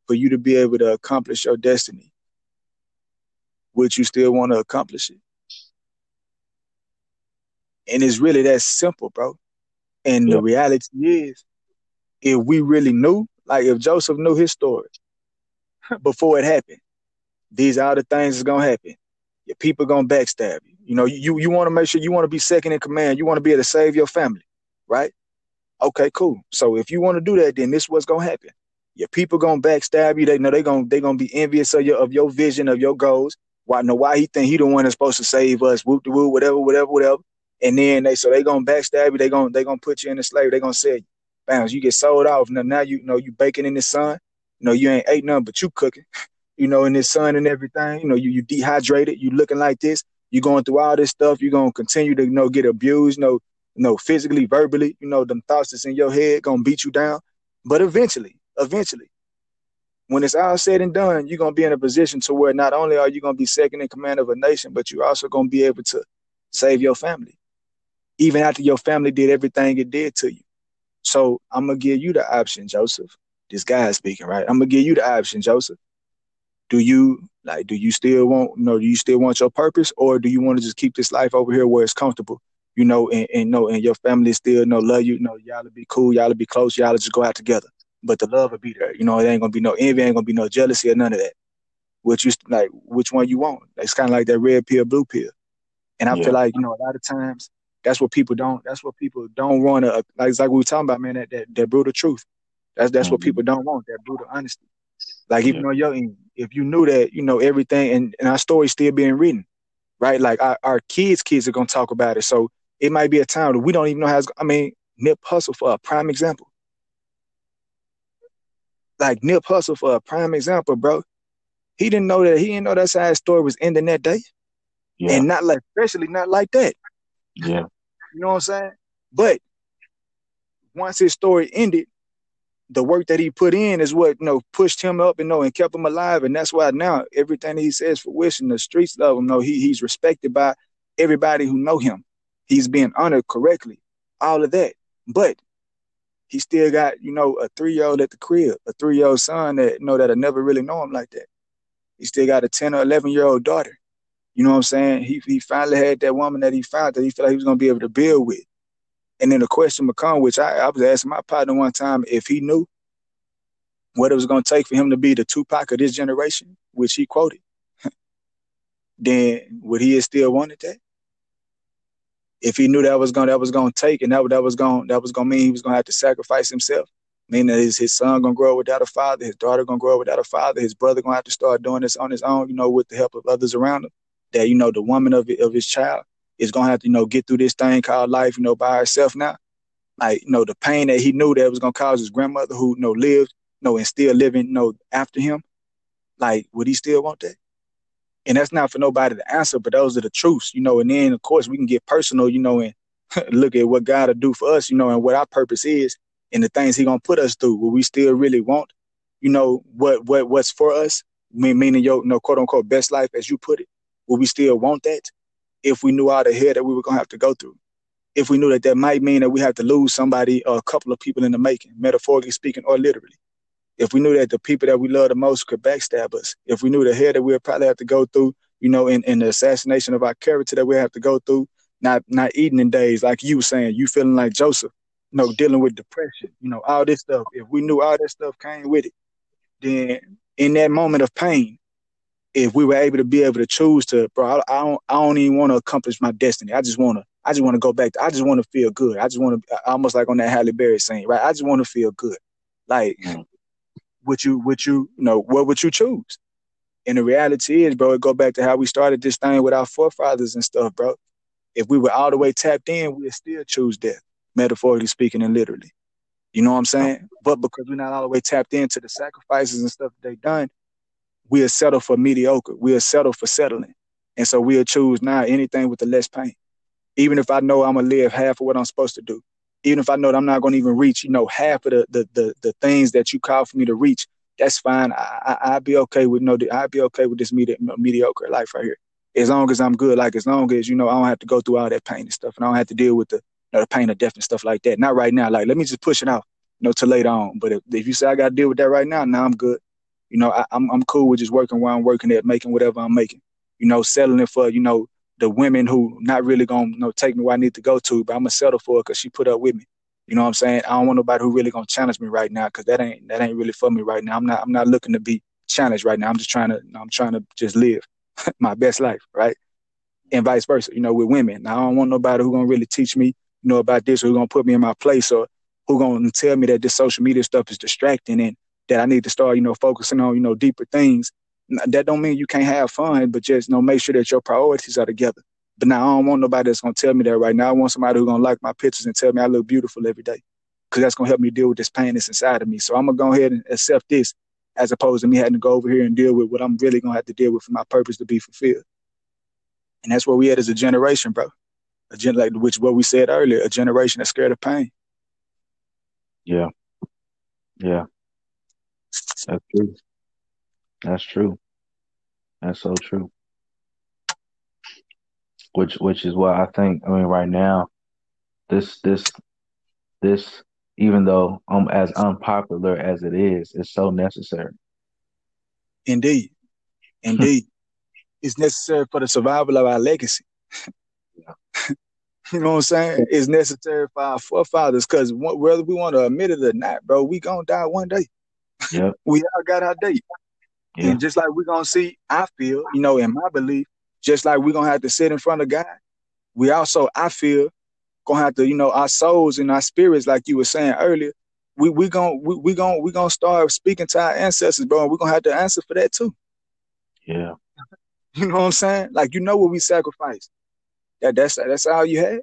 for you to be able to accomplish your destiny, would you still want to accomplish it? And it's really that simple, bro. And yeah. the reality is, if we really knew, like if Joseph knew his story before it happened, these are the things that's gonna happen. Your people gonna backstab you. You know, you you want to make sure you want to be second in command. You want to be able to save your family, right? Okay, cool. So if you want to do that, then this what's gonna happen. Your people gonna backstab you. They know they gonna they gonna be envious of your of your vision of your goals. Why know why he think he the one that's supposed to save us? Whoop de whoop, whatever, whatever, whatever. And then they so they gonna backstab you. They gonna they gonna put you in the slave. They gonna say, "Bounce, you get sold off." Now now you, you know you baking in the sun. You know you ain't ate nothing but you cooking. You know in the sun and everything. You know you you dehydrated. You looking like this. You going through all this stuff. You gonna continue to you know get abused. You you know physically, verbally. You know them thoughts that's in your head gonna beat you down. But eventually, eventually, when it's all said and done, you're gonna be in a position to where not only are you gonna be second in command of a nation, but you're also gonna be able to save your family even after your family did everything it did to you. So I'm gonna give you the option, Joseph. This guy is speaking, right? I'm gonna give you the option, Joseph. Do you like? Do you still want? You know, do you still want your purpose, or do you want to just keep this life over here where it's comfortable? You know, and, and know, and your family still you know love you. You know, y'all will be cool, y'all will be close, y'all will just go out together. But the love will be there. You know, it ain't gonna be no envy, ain't gonna be no jealousy or none of that. Which you like, which one you want? It's kind of like that red pill, blue pill. And I yeah. feel like you know, a lot of times that's what people don't. That's what people don't want to. Like, it's like we were talking about, man. That that, that brutal truth. That's that's mm-hmm. what people don't want. That brutal honesty. Like even yeah. on your if you knew that, you know everything, and, and our story's still being written, right? Like our, our kids' kids are gonna talk about it. So it might be a time that we don't even know how. It's, I mean, Nip Hussle for a prime example. Like Nip Hussle for a prime example, bro. He didn't know that. He didn't know that how his story was ending that day, yeah. and not like, especially not like that. Yeah. You know what I'm saying? But once his story ended, the work that he put in is what you know pushed him up and you know and kept him alive, and that's why now everything he says for wishing the streets love him. No, he he's respected by everybody who know him. He's being honored correctly, all of that. But he still got you know a three year old at the crib, a three year old son that you know that'll never really know him like that. He still got a ten or eleven year old daughter you know what I'm saying? He he finally had that woman that he found that he felt like he was gonna be able to build with. And then the question become, which I, I was asking my partner one time if he knew what it was gonna take for him to be the Tupac of this generation, which he quoted, then would he have still wanted that? If he knew that was gonna that was gonna take and that that was gonna that was gonna mean he was gonna have to sacrifice himself, meaning that his, his son gonna grow up without a father, his daughter gonna grow up without a father, his brother gonna have to start doing this on his own, you know, with the help of others around him that you know the woman of of his child is gonna have to you know get through this thing called life you know by herself now like you know the pain that he knew that was gonna cause his grandmother who you know lived you know and still living you know after him like would he still want that and that's not for nobody to answer but those are the truths you know and then of course we can get personal you know and look at what god will do for us you know and what our purpose is and the things he gonna put us through will we still really want you know what what what's for us meaning your you know, quote unquote best life as you put it would we still want that if we knew all the hell that we were going to have to go through? If we knew that that might mean that we have to lose somebody or a couple of people in the making, metaphorically speaking or literally. If we knew that the people that we love the most could backstab us, if we knew the hell that we'd probably have to go through, you know, in, in the assassination of our character that we have to go through, not not eating in days like you were saying, you feeling like Joseph, you know, dealing with depression, you know, all this stuff. If we knew all that stuff came with it, then in that moment of pain, if we were able to be able to choose to, bro, I, I don't, I don't even want to accomplish my destiny. I just want to, I just want to go back. To, I just want to feel good. I just want to, almost like on that Halle Berry scene, right? I just want to feel good. Like, mm-hmm. would you, would you, you know, what would you choose? And the reality is, bro, it go back to how we started this thing with our forefathers and stuff, bro. If we were all the way tapped in, we'd still choose death, metaphorically speaking and literally. You know what I'm saying? But because we're not all the way tapped into the sacrifices and stuff that they done, we'll settle for mediocre. We'll settle for settling. And so we'll choose now anything with the less pain. Even if I know I'm gonna live half of what I'm supposed to do. Even if I know that I'm not gonna even reach, you know, half of the the the, the things that you call for me to reach, that's fine. I, I would be okay with no I'd be okay with this medi- mediocre life right here. As long as I'm good, like as long as, you know, I don't have to go through all that pain and stuff and I don't have to deal with the you know, the pain of death and stuff like that. Not right now. Like let me just push it out, you know, to later on. But if, if you say I gotta deal with that right now, now I'm good. You know, I, am I'm, I'm cool with just working where I'm working at, making whatever I'm making. You know, settling for you know the women who not really gonna you know take me where I need to go to, but I'm gonna settle for her because she put up with me. You know what I'm saying? I don't want nobody who really gonna challenge me right now because that ain't that ain't really for me right now. I'm not I'm not looking to be challenged right now. I'm just trying to I'm trying to just live my best life, right? And vice versa. You know, with women. Now I don't want nobody who gonna really teach me, you know, about this or who gonna put me in my place or who gonna tell me that this social media stuff is distracting and that I need to start, you know, focusing on, you know, deeper things. That don't mean you can't have fun, but just you know, make sure that your priorities are together. But now I don't want nobody that's gonna tell me that right now. I want somebody who's gonna like my pictures and tell me I look beautiful every day. Cause that's gonna help me deal with this pain that's inside of me. So I'm gonna go ahead and accept this as opposed to me having to go over here and deal with what I'm really gonna have to deal with for my purpose to be fulfilled. And that's where we at as a generation, bro. A gen like which what we said earlier, a generation that's scared of pain. Yeah. Yeah. That's true. That's true. That's so true. Which which is why I think. I mean, right now, this this this even though um as unpopular as it is, it's so necessary. Indeed, indeed, it's necessary for the survival of our legacy. you know what I'm saying? It's necessary for our forefathers because whether we want to admit it or not, bro, we gonna die one day. Yeah. we all got our date. Yeah. And just like we're gonna see, I feel, you know, in my belief, just like we're gonna have to sit in front of God, we also, I feel, gonna have to, you know, our souls and our spirits, like you were saying earlier, we we gonna we, we gonna we gonna start speaking to our ancestors, bro, and we're gonna have to answer for that too. Yeah. You know what I'm saying? Like you know what we sacrificed. That that's that's all you had.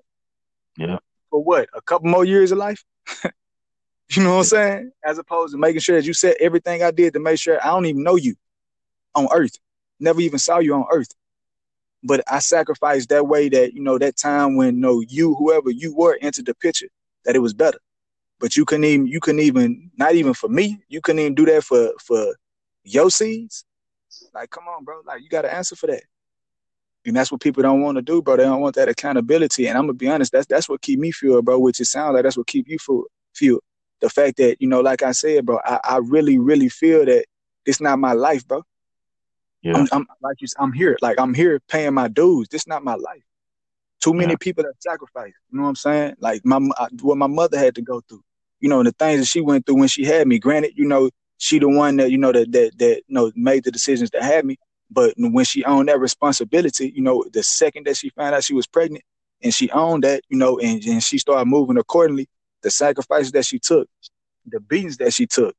Yeah. For what? A couple more years of life? You know what I'm saying? As opposed to making sure that you said everything I did to make sure I don't even know you on earth. Never even saw you on earth. But I sacrificed that way that, you know, that time when you no know, you, whoever you were, entered the picture, that it was better. But you couldn't even you couldn't even not even for me, you couldn't even do that for for your seeds. Like, come on, bro. Like you gotta answer for that. And that's what people don't want to do, bro. They don't want that accountability. And I'm gonna be honest, that's that's what keep me fueled, bro. Which it sounds like that's what keep you fueled the fact that you know, like I said, bro, I, I really, really feel that it's not my life, bro. Yeah. I'm, I'm like you, I'm here, like I'm here paying my dues. This not my life. Too many yeah. people have sacrificed. You know what I'm saying? Like my what my mother had to go through. You know, and the things that she went through when she had me. Granted, you know, she the one that you know that that that you know made the decisions to have me. But when she owned that responsibility, you know, the second that she found out she was pregnant and she owned that, you know, and, and she started moving accordingly, the sacrifices that she took, the beatings that she took.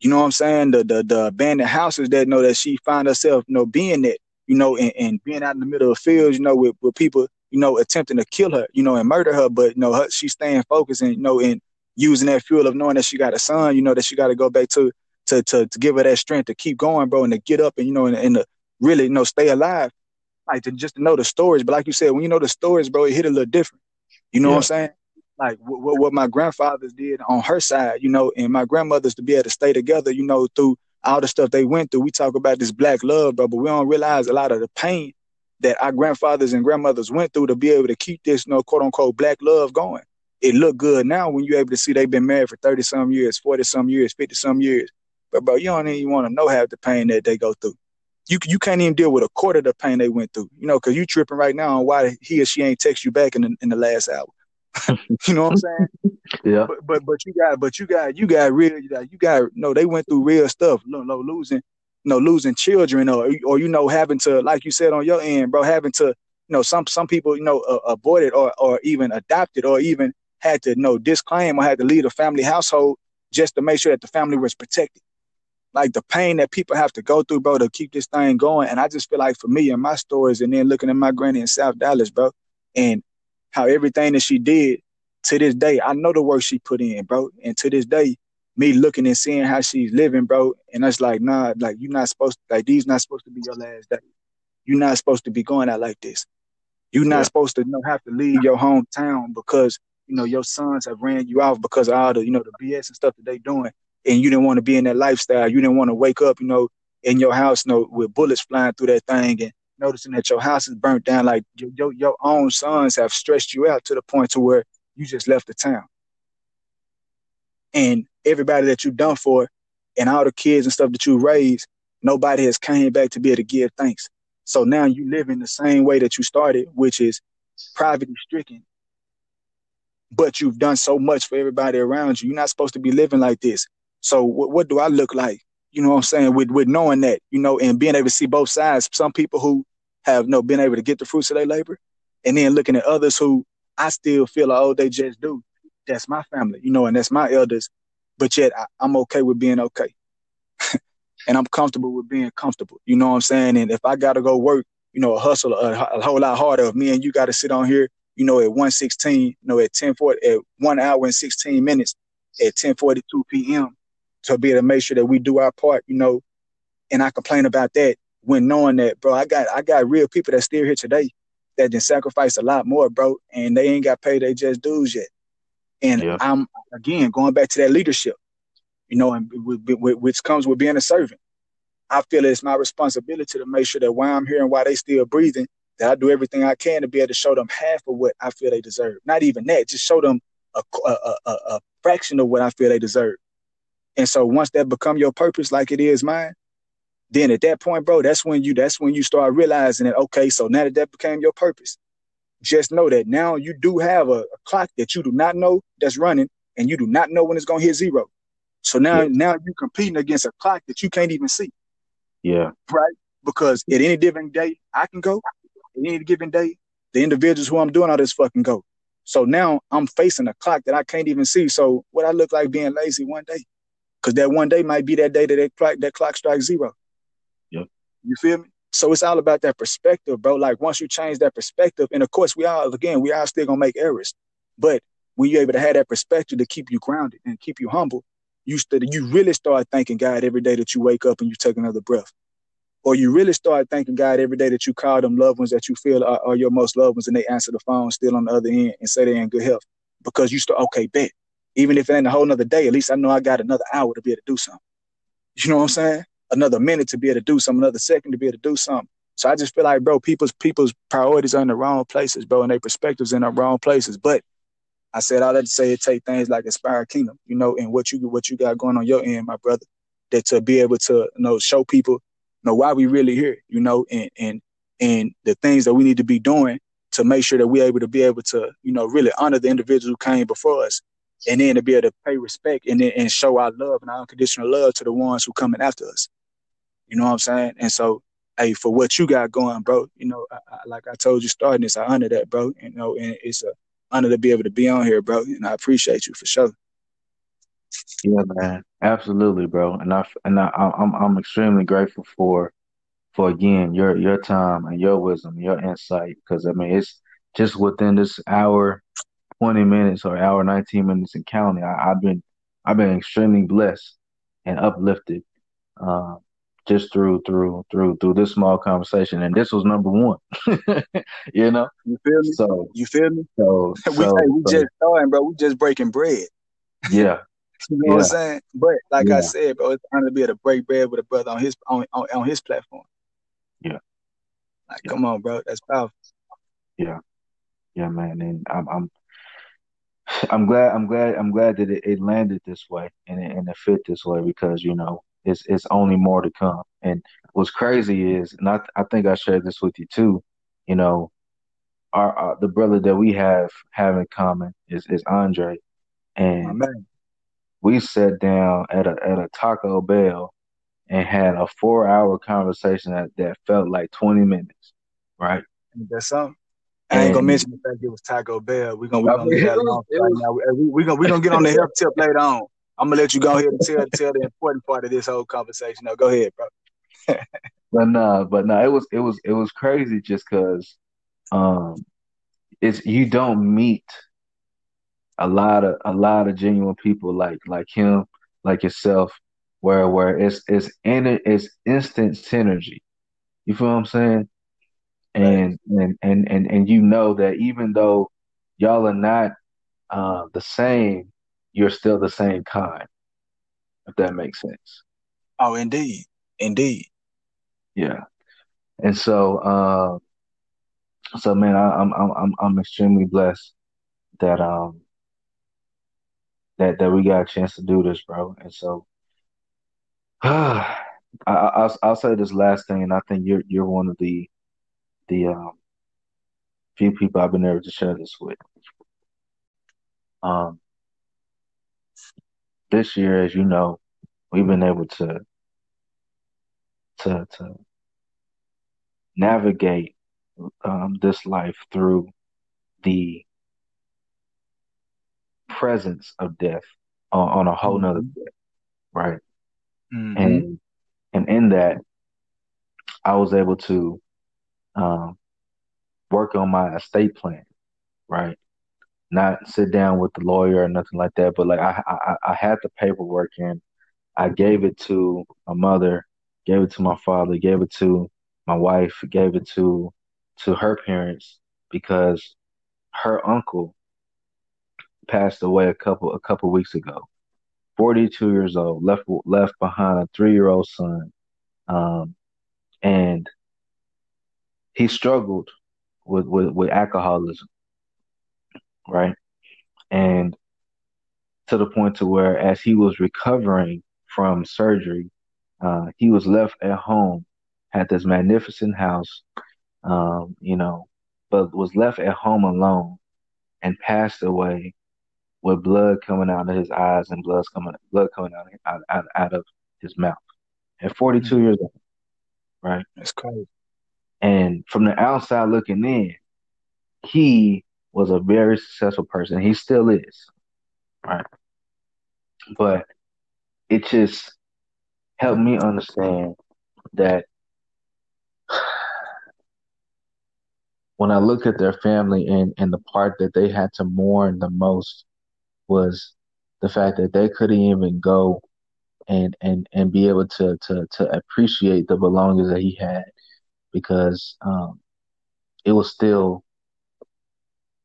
You know what I'm saying? The the the abandoned houses that you know that she found herself, you know, being at, you know, and, and being out in the middle of fields, you know, with, with people, you know, attempting to kill her, you know, and murder her, but you know, her, she's staying focused and you know, and using that fuel of knowing that she got a son, you know, that she got to go back to, to to to give her that strength to keep going, bro, and to get up and you know, and, and to really, you know, stay alive. Like to just to know the stories, but like you said, when you know the stories, bro, it hit a little different. You know yeah. what I'm saying? Like what, what my grandfathers did on her side, you know, and my grandmothers to be able to stay together, you know, through all the stuff they went through. We talk about this black love, bro, but we don't realize a lot of the pain that our grandfathers and grandmothers went through to be able to keep this, you know, quote unquote black love going. It look good now when you're able to see they've been married for 30 some years, 40 some years, 50 some years. But bro, you don't even want to know half the pain that they go through. You you can't even deal with a quarter of the pain they went through, you know, because you tripping right now on why he or she ain't text you back in the, in the last hour. you know what I'm saying? Yeah. But, but but you got but you got you got real you got you got no they went through real stuff. No no losing no losing children or or you know having to like you said on your end, bro, having to you know some some people you know uh, aborted or or even adopted or even had to you know disclaim or had to leave a family household just to make sure that the family was protected. Like the pain that people have to go through, bro, to keep this thing going. And I just feel like for me and my stories, and then looking at my granny in South Dallas, bro, and how everything that she did to this day, I know the work she put in, bro. And to this day, me looking and seeing how she's living, bro, and that's like, nah, like you're not supposed to, like these not supposed to be your last day. You're not supposed to be going out like this. You're not yeah. supposed to you know have to leave your hometown because you know your sons have ran you off because of all the you know the BS and stuff that they doing, and you didn't want to be in that lifestyle. You didn't want to wake up, you know, in your house, you know, with bullets flying through that thing and noticing that your house is burnt down, like your, your, your own sons have stretched you out to the point to where you just left the town. And everybody that you done for and all the kids and stuff that you raised, nobody has came back to be able to give thanks. So now you live in the same way that you started, which is poverty stricken. But you've done so much for everybody around you. You're not supposed to be living like this. So what, what do I look like? You know what I'm saying, with with knowing that, you know, and being able to see both sides. Some people who have you know been able to get the fruits of their labor, and then looking at others who I still feel like, oh, they just do. That's my family, you know, and that's my elders. But yet I, am okay with being okay. and I'm comfortable with being comfortable. You know what I'm saying? And if I gotta go work, you know, a hustle a, a whole lot harder. If me and you gotta sit on here, you know, at 116, you know, at 1040, at one hour and 16 minutes, at 1042 p.m. to be able to make sure that we do our part, you know, and I complain about that when knowing that, bro, I got I got real people that still here today that did sacrifice a lot more, bro, and they ain't got paid they just dues yet. And yeah. I'm again going back to that leadership, you know, and which comes with being a servant. I feel it's my responsibility to make sure that while I'm here and while they still breathing, that I do everything I can to be able to show them half of what I feel they deserve. Not even that, just show them a, a, a, a fraction of what I feel they deserve. And so once that become your purpose, like it is mine, then at that point, bro, that's when you that's when you start realizing that okay, so now that that became your purpose, just know that now you do have a, a clock that you do not know that's running, and you do not know when it's gonna hit zero. So now yeah. now you're competing against a clock that you can't even see. Yeah. Right. Because at any given day, I can go. At any given day, the individuals who I'm doing all this fucking go. So now I'm facing a clock that I can't even see. So what I look like being lazy one day, because that one day might be that day that that clock, that clock strikes zero. Yep. You feel me? So it's all about that perspective, bro. Like once you change that perspective, and of course we all again we all still gonna make errors, but when you're able to have that perspective to keep you grounded and keep you humble, you st- you really start thanking God every day that you wake up and you take another breath, or you really start thanking God every day that you call them loved ones that you feel are, are your most loved ones and they answer the phone still on the other end and say they're in good health because you start okay bet even if it ain't a whole nother day, at least I know I got another hour to be able to do something. You know what I'm saying? another minute to be able to do something, another second to be able to do something. So I just feel like, bro, people's people's priorities are in the wrong places, bro, and their perspectives in the wrong places. But I said all that to say it take things like Aspire Kingdom, you know, and what you what you got going on your end, my brother, that to be able to you know show people you know why we really here, you know, and and and the things that we need to be doing to make sure that we're able to be able to, you know, really honor the individuals who came before us. And then to be able to pay respect and and show our love and our unconditional love to the ones who coming after us. You know what I'm saying? And so, hey, for what you got going, bro, you know, I, I, like I told you starting this, I honor that, bro. You know, and it's a honor to be able to be on here, bro. And I appreciate you for sure. Yeah, man, absolutely, bro. And I and I, I'm I'm extremely grateful for for again your your time and your wisdom, your insight, because I mean it's just within this hour, twenty minutes or hour nineteen minutes in counting. I, have been I've been extremely blessed and uplifted uh, just through through through through this small conversation, and this was number one. you know, you feel me? So you feel me? So, we, so, hey, we so, just starting, bro. We just breaking bread. Yeah. you know yeah. what I'm saying? But like yeah. I said, bro, it's honor to be able to break bread with a brother on his on on, on his platform. Yeah. Like, yeah. come on, bro. That's powerful. Yeah. Yeah, man. And I'm I'm I'm glad I'm glad I'm glad that it, it landed this way and it, and it fit this way because you know it's it's only more to come. And what's crazy is, and I I think I shared this with you too. You know, our, our the brother that we have have in common is is Andre, and we sat down at a at a Taco Bell and had a four hour conversation that, that felt like twenty minutes, right? That's something. I ain't gonna mention the fact it was Taco Bell. We're gonna, we gonna leave that alone right now. We're we gonna, we gonna get on the health tip later on. I'm gonna let you go ahead and tell tell the important part of this whole conversation. Now, go ahead, bro. but no, but no, it was it was it was crazy just because um it's you don't meet a lot of a lot of genuine people like like him, like yourself, where where it's it's in it's instant synergy. You feel what I'm saying? And and, and and and you know that even though y'all are not uh, the same, you're still the same kind. If that makes sense. Oh, indeed, indeed. Yeah, and so, uh, so man, I, I'm I'm I'm extremely blessed that um that that we got a chance to do this, bro. And so, I, I'll I'll say this last thing, and I think you're you're one of the the um few people I've been able to share this with. Um, this year, as you know, we've been able to to to navigate um, this life through the presence of death on, on a whole nother mm-hmm. right? mm-hmm. and and in that, I was able to um, work on my estate plan, right? Not sit down with the lawyer or nothing like that, but like I I, I had the paperwork and I gave it to my mother, gave it to my father, gave it to my wife, gave it to to her parents because her uncle passed away a couple a couple weeks ago. 42 years old, left left behind a three year old son, um, and he struggled with, with with alcoholism, right? And to the point to where, as he was recovering from surgery, uh, he was left at home, had this magnificent house, um, you know, but was left at home alone and passed away with blood coming out of his eyes and blood coming blood coming out out, out, out of his mouth at 42 mm-hmm. years old, right? That's crazy. And from the outside looking in, he was a very successful person. He still is, right? But it just helped me understand that when I look at their family and, and the part that they had to mourn the most was the fact that they couldn't even go and and and be able to to to appreciate the belongings that he had because um, it was still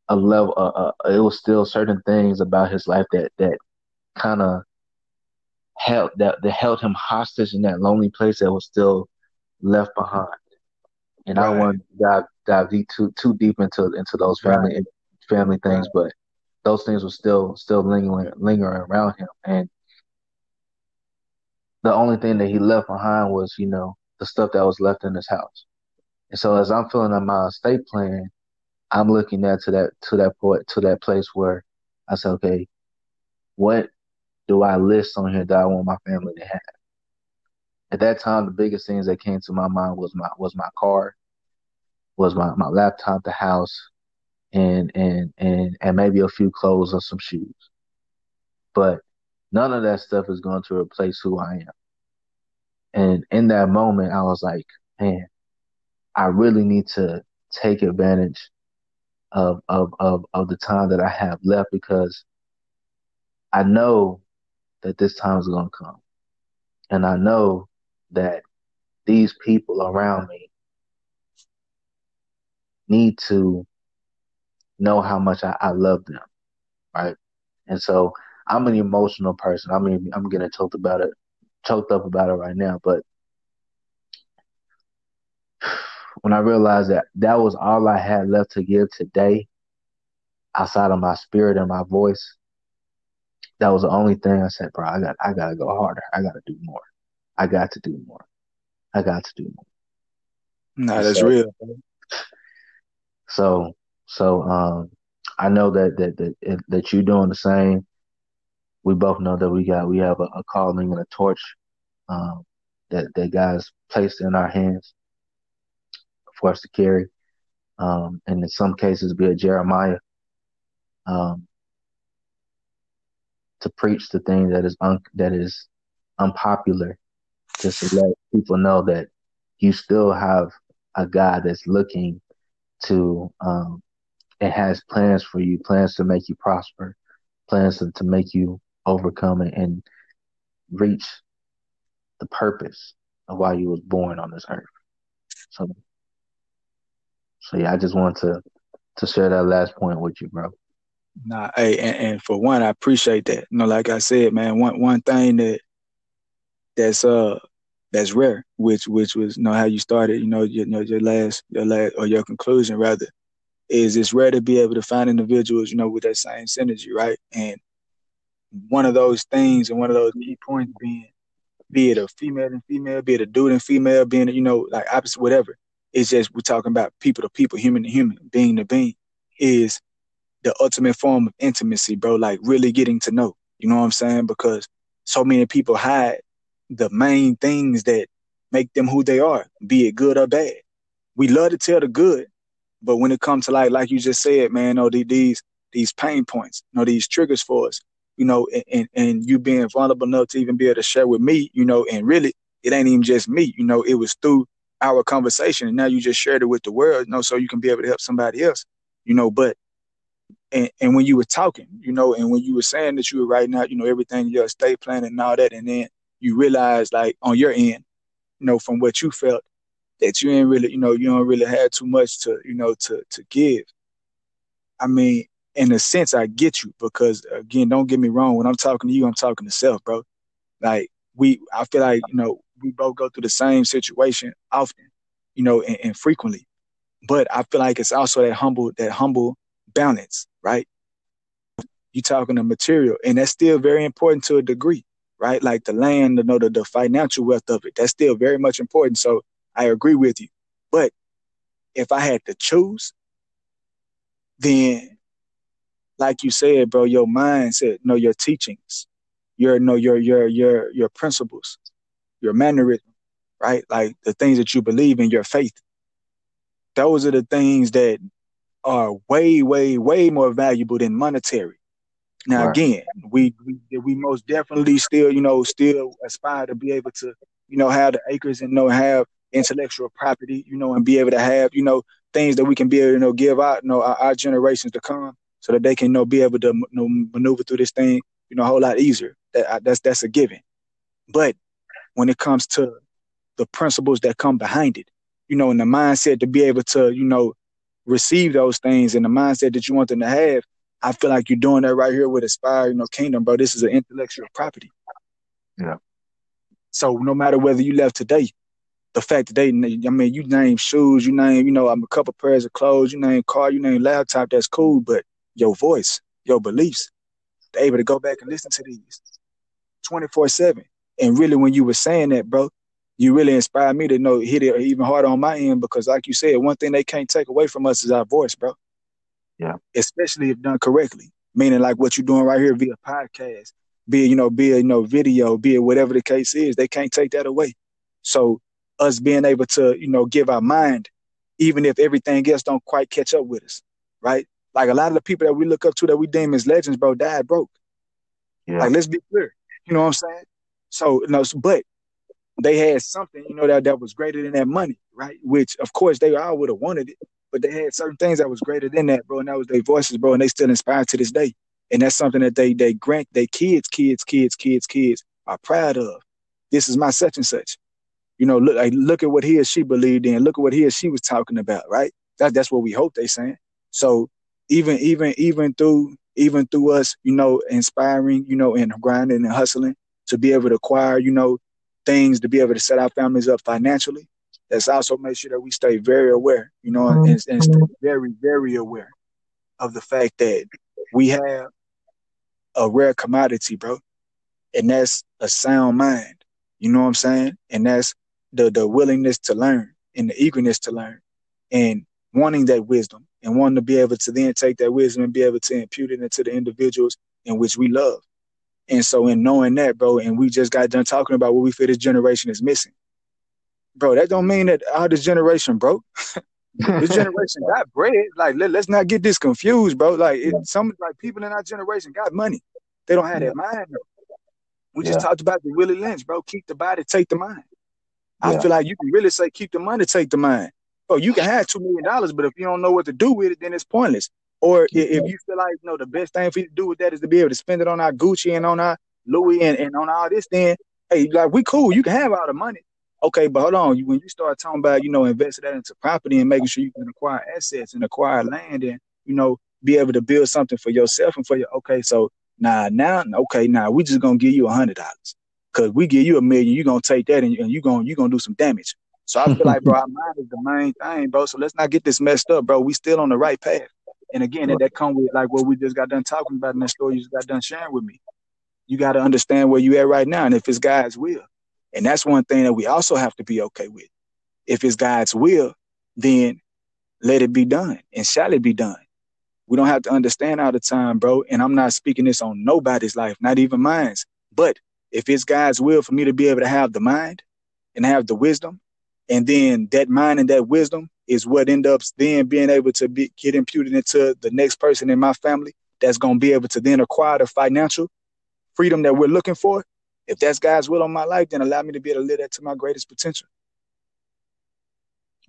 a level uh, uh, it was still certain things about his life that that kind of held that that held him hostage in that lonely place that was still left behind and right. I don't want to dive dive deep too too deep into into those family right. family things right. but those things were still still lingering lingering around him and the only thing that he left behind was you know the stuff that was left in his house and so as i'm filling out my estate plan i'm looking at to that to that point to that place where i said okay what do i list on here that i want my family to have at that time the biggest things that came to my mind was my was my car was my, my laptop the house and and and and maybe a few clothes or some shoes. But none of that stuff is going to replace who I am. And in that moment, I was like, man, I really need to take advantage of of of of the time that I have left because I know that this time is going to come, and I know that these people around me need to know how much I, I love them, right? And so I'm an emotional person. I mean, I'm getting choked about it, choked up about it right now. But when I realized that that was all I had left to give today, outside of my spirit and my voice, that was the only thing I said, bro. I got, I gotta go harder. I gotta do more. I got to do more. I got to do more. Nah, that's so, real. So so um, I know that that that that you're doing the same. We both know that we got we have a, a calling and a torch um, that that God's placed in our hands for us to carry, um, and in some cases, be a Jeremiah um, to preach the thing that is un- that is unpopular, just to let people know that you still have a God that's looking to um, it has plans for you, plans to make you prosper, plans to, to make you overcome and, and reach the purpose of why you was born on this earth. So, so yeah, I just want to to share that last point with you, bro. Nah, hey, and, and for one, I appreciate that. You know, like I said, man, one one thing that that's uh that's rare, which which was you know how you started, you know, your, you know, your last your last or your conclusion rather is it's rare to be able to find individuals, you know, with that same synergy, right? And one of those things and one of those key points being, be it a female and female, be it a dude and female, being, you know, like opposite, whatever. It's just we're talking about people to people, human to human, being to being, is the ultimate form of intimacy, bro. Like really getting to know. You know what I'm saying? Because so many people hide the main things that make them who they are, be it good or bad. We love to tell the good, but when it comes to like like you just said, man, oh, know, these these pain points, you know, these triggers for us, you know, and, and you being vulnerable enough to even be able to share with me, you know, and really it ain't even just me, you know, it was through our conversation and now you just shared it with the world, you know, so you can be able to help somebody else, you know, but and, and when you were talking, you know, and when you were saying that you were writing out, you know, everything, your estate plan and all that, and then you realize like on your end, you know, from what you felt that you ain't really, you know, you don't really have too much to, you know, to to give. I mean, in a sense, I get you because again, don't get me wrong. When I'm talking to you, I'm talking to self, bro. Like we, I feel like you know we both go through the same situation often, you know, and, and frequently. But I feel like it's also that humble, that humble balance, right? You talking the material, and that's still very important to a degree, right? Like the land, you know, the, the financial wealth of it, that's still very much important. So I agree with you. But if I had to choose, then like you said, bro, your mindset, know your teachings, your know your your your your principles, your mannerism, right? Like the things that you believe in, your faith. Those are the things that are way, way, way more valuable than monetary. Now right. again, we, we we most definitely still, you know, still aspire to be able to, you know, have the acres and you know have intellectual property, you know, and be able to have, you know, things that we can be able to you know, give out, you know, our, our generations to come so that they can you know be able to you know, maneuver through this thing you know a whole lot easier. That that's that's a given. But when it comes to the principles that come behind it, you know, and the mindset to be able to you know receive those things and the mindset that you want them to have, I feel like you're doing that right here with Aspire, you know, Kingdom, bro. This is an intellectual property. Yeah. So no matter whether you left today, the fact that they, I mean, you name shoes, you name, you know, I'm a couple pairs of clothes, you name car, you name laptop, that's cool. But your voice, your beliefs. They're able to go back and listen to these 24 7. And really, when you were saying that, bro, you really inspired me to know hit it even harder on my end because, like you said, one thing they can't take away from us is our voice, bro. Yeah. Especially if done correctly. Meaning like what you're doing right here via podcast, be it, you know, be it, you know, video, be it whatever the case is, they can't take that away. So us being able to, you know, give our mind, even if everything else don't quite catch up with us, right? Like a lot of the people that we look up to that we deem as legends, bro, died broke. Yeah. Like let's be clear. You know what I'm saying? So, you know, but they had something, you know, that, that was greater than that money, right? Which of course they all would have wanted it, but they had certain things that was greater than that, bro. And that was their voices, bro, and they still inspired to this day. And that's something that they they grant their kids, kids, kids, kids, kids are proud of. This is my such and such. You know, look like look at what he or she believed in, look at what he or she was talking about, right? That, that's what we hope they saying. So even even even through even through us, you know, inspiring, you know, and grinding and hustling to be able to acquire, you know, things to be able to set our families up financially. Let's also make sure that we stay very aware, you know, mm-hmm. and, and stay very, very aware of the fact that we have a rare commodity, bro. And that's a sound mind. You know what I'm saying? And that's the the willingness to learn and the eagerness to learn and wanting that wisdom and wanting to be able to then take that wisdom and be able to impute it into the individuals in which we love. And so in knowing that, bro, and we just got done talking about what we feel this generation is missing. Bro, that don't mean that all this generation broke. this generation got bread. Like let, us not get this confused, bro. Like it, some like people in our generation got money. They don't have that mind though. We yeah. just talked about the Willie Lynch, bro. Keep the body, take the mind. Yeah. I feel like you can really say keep the money, take the mind oh, you can have two million dollars, but if you don't know what to do with it, then it's pointless. Or if you feel like you know the best thing for you to do with that is to be able to spend it on our Gucci and on our Louis and, and on all this, then hey, like we cool, you can have all the money. Okay, but hold on. when you start talking about, you know, investing that into property and making sure you can acquire assets and acquire land and, you know, be able to build something for yourself and for your okay, so nah, now okay, now we just gonna give you a hundred dollars. Cause we give you a million, you gonna take that and, and you gonna you gonna do some damage. So I feel like, bro, our mind is the main thing, bro. So let's not get this messed up, bro. We still on the right path. And again, that, that come with like what we just got done talking about in that story you just got done sharing with me. You got to understand where you at right now and if it's God's will. And that's one thing that we also have to be okay with. If it's God's will, then let it be done and shall it be done. We don't have to understand all the time, bro. And I'm not speaking this on nobody's life, not even mine's. But if it's God's will for me to be able to have the mind and have the wisdom and then that mind and that wisdom is what end up then being able to be get imputed into the next person in my family that's going to be able to then acquire the financial freedom that we're looking for, if that's God's will on my life, then allow me to be able to live that to my greatest potential.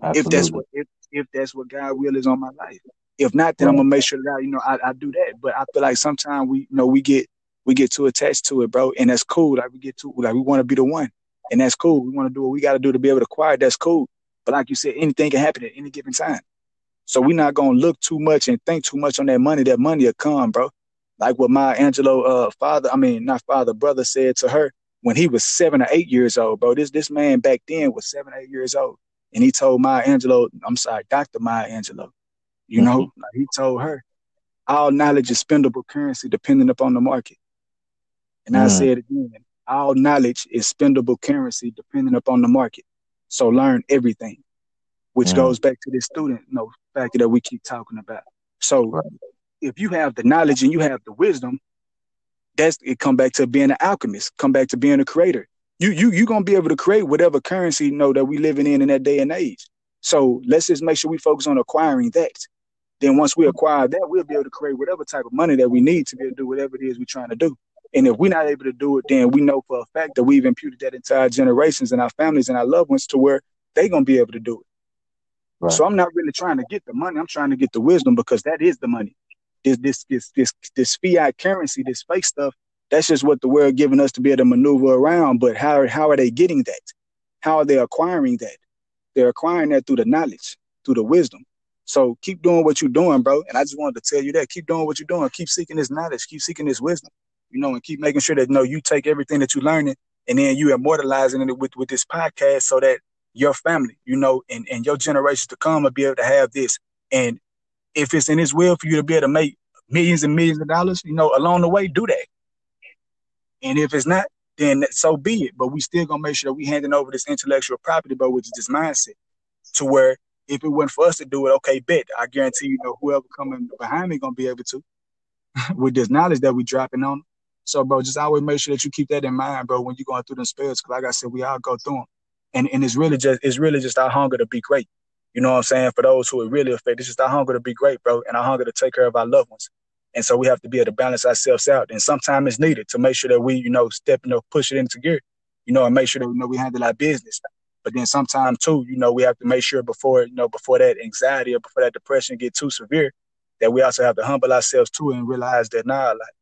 Absolutely. If that's what if, if that's what God will is on my life. If not, then I'm gonna make sure that I, you know I, I do that. But I feel like sometimes we you know we get we get too attached to it, bro, and that's cool. Like we get too like we want to be the one, and that's cool. We want to do what we got to do to be able to acquire. That's cool. But like you said, anything can happen at any given time. So we're not gonna look too much and think too much on that money. That money will come, bro. Like what Maya Angelou uh father, I mean not father, brother said to her when he was seven or eight years old, bro. This this man back then was seven, eight years old. And he told Maya Angelou, I'm sorry, Dr. Maya Angelou, you know, mm-hmm. like he told her, all knowledge is spendable currency depending upon the market. And mm. I said again, all knowledge is spendable currency depending upon the market. So learn everything, which mm. goes back to this student, you know, factor that we keep talking about. So right. if you have the knowledge and you have the wisdom, that's it come back to being an alchemist, come back to being a creator. You you you're gonna be able to create whatever currency you know that we living in in that day and age. So let's just make sure we focus on acquiring that. Then once we acquire that, we'll be able to create whatever type of money that we need to be able to do whatever it is we're trying to do. And if we're not able to do it, then we know for a fact that we've imputed that into our generations and our families and our loved ones to where they're gonna be able to do it. Right. So I'm not really trying to get the money. I'm trying to get the wisdom because that is the money this this this this this fiat currency, this fake stuff. That's just what the world giving us to be able to maneuver around. But how how are they getting that? How are they acquiring that? They're acquiring that through the knowledge, through the wisdom. So keep doing what you're doing, bro. And I just wanted to tell you that. Keep doing what you're doing. Keep seeking this knowledge. Keep seeking this wisdom. You know, and keep making sure that you know you take everything that you're learning and then you immortalizing it with, with this podcast so that your family, you know, and, and your generations to come will be able to have this. And if it's in his will for you to be able to make millions and millions of dollars, you know, along the way, do that. And if it's not, then so be it. But we still gonna make sure that we handing over this intellectual property, but is this mindset, to where if it wasn't for us to do it, okay, bet I guarantee you know whoever coming behind me gonna be able to, with this knowledge that we dropping on. So, bro, just always make sure that you keep that in mind, bro, when you're going through them spells. Cause like I said, we all go through them, and and it's really just it's really just our hunger to be great. You know what I'm saying? For those who are really affected, it's just our hunger to be great, bro, and our hunger to take care of our loved ones. And so we have to be able to balance ourselves out. And sometimes it's needed to make sure that we, you know, step, you know, push it into gear, you know, and make sure that, you know, we handle our business. But then sometimes too, you know, we have to make sure before, you know, before that anxiety or before that depression get too severe, that we also have to humble ourselves too and realize that nah, like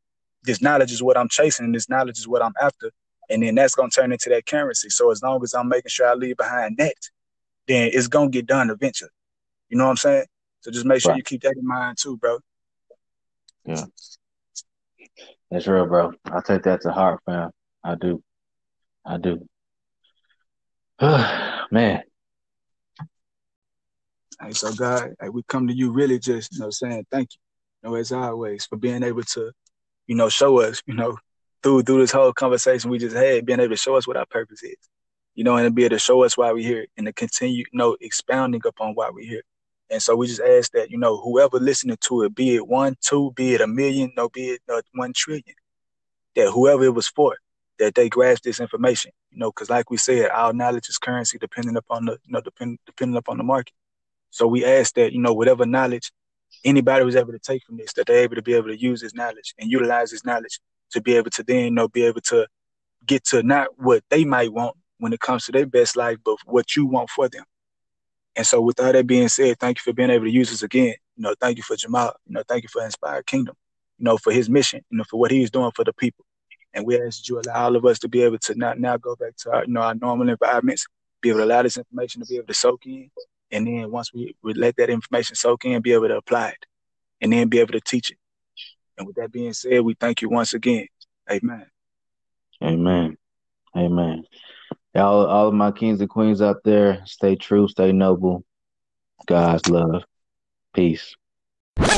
this knowledge is what I'm chasing and this knowledge is what I'm after. And then that's gonna turn into that currency. So as long as I'm making sure I leave behind that, then it's gonna get done eventually. You know what I'm saying? So just make sure right. you keep that in mind too, bro. Yeah. That's real, bro. I take that to heart, fam. I do. I do. Man. Hey, so God, hey, we come to you really just, you know, saying thank you, you know, as always, for being able to, you know, show us, you know, through through this whole conversation we just had, being able to show us what our purpose is you know, and to be able to show us why we're here and to continue, you know, expounding upon why we're here. And so we just ask that, you know, whoever listening to it, be it one, two, be it a million, no, be it uh, one trillion, that whoever it was for, that they grasp this information, you know, because like we said, our knowledge is currency depending upon the, you know, depend, depending upon the market. So we ask that, you know, whatever knowledge anybody was able to take from this, that they're able to be able to use this knowledge and utilize this knowledge to be able to then, you know, be able to get to not what they might want, when it comes to their best life, but what you want for them. And so with all that being said, thank you for being able to use us again. You know, thank you for Jamal. You know, thank you for Inspired Kingdom, you know, for his mission, you know, for what he's doing for the people. And we ask you allow all of us to be able to not now go back to our, you know, our normal environments, be able to allow this information to be able to soak in. And then once we, we let that information soak in, be able to apply it and then be able to teach it. And with that being said, we thank you once again. Amen. Amen. Amen. All, all of my kings and queens out there, stay true, stay noble. God's love. Peace. you know,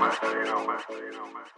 man. You know, man.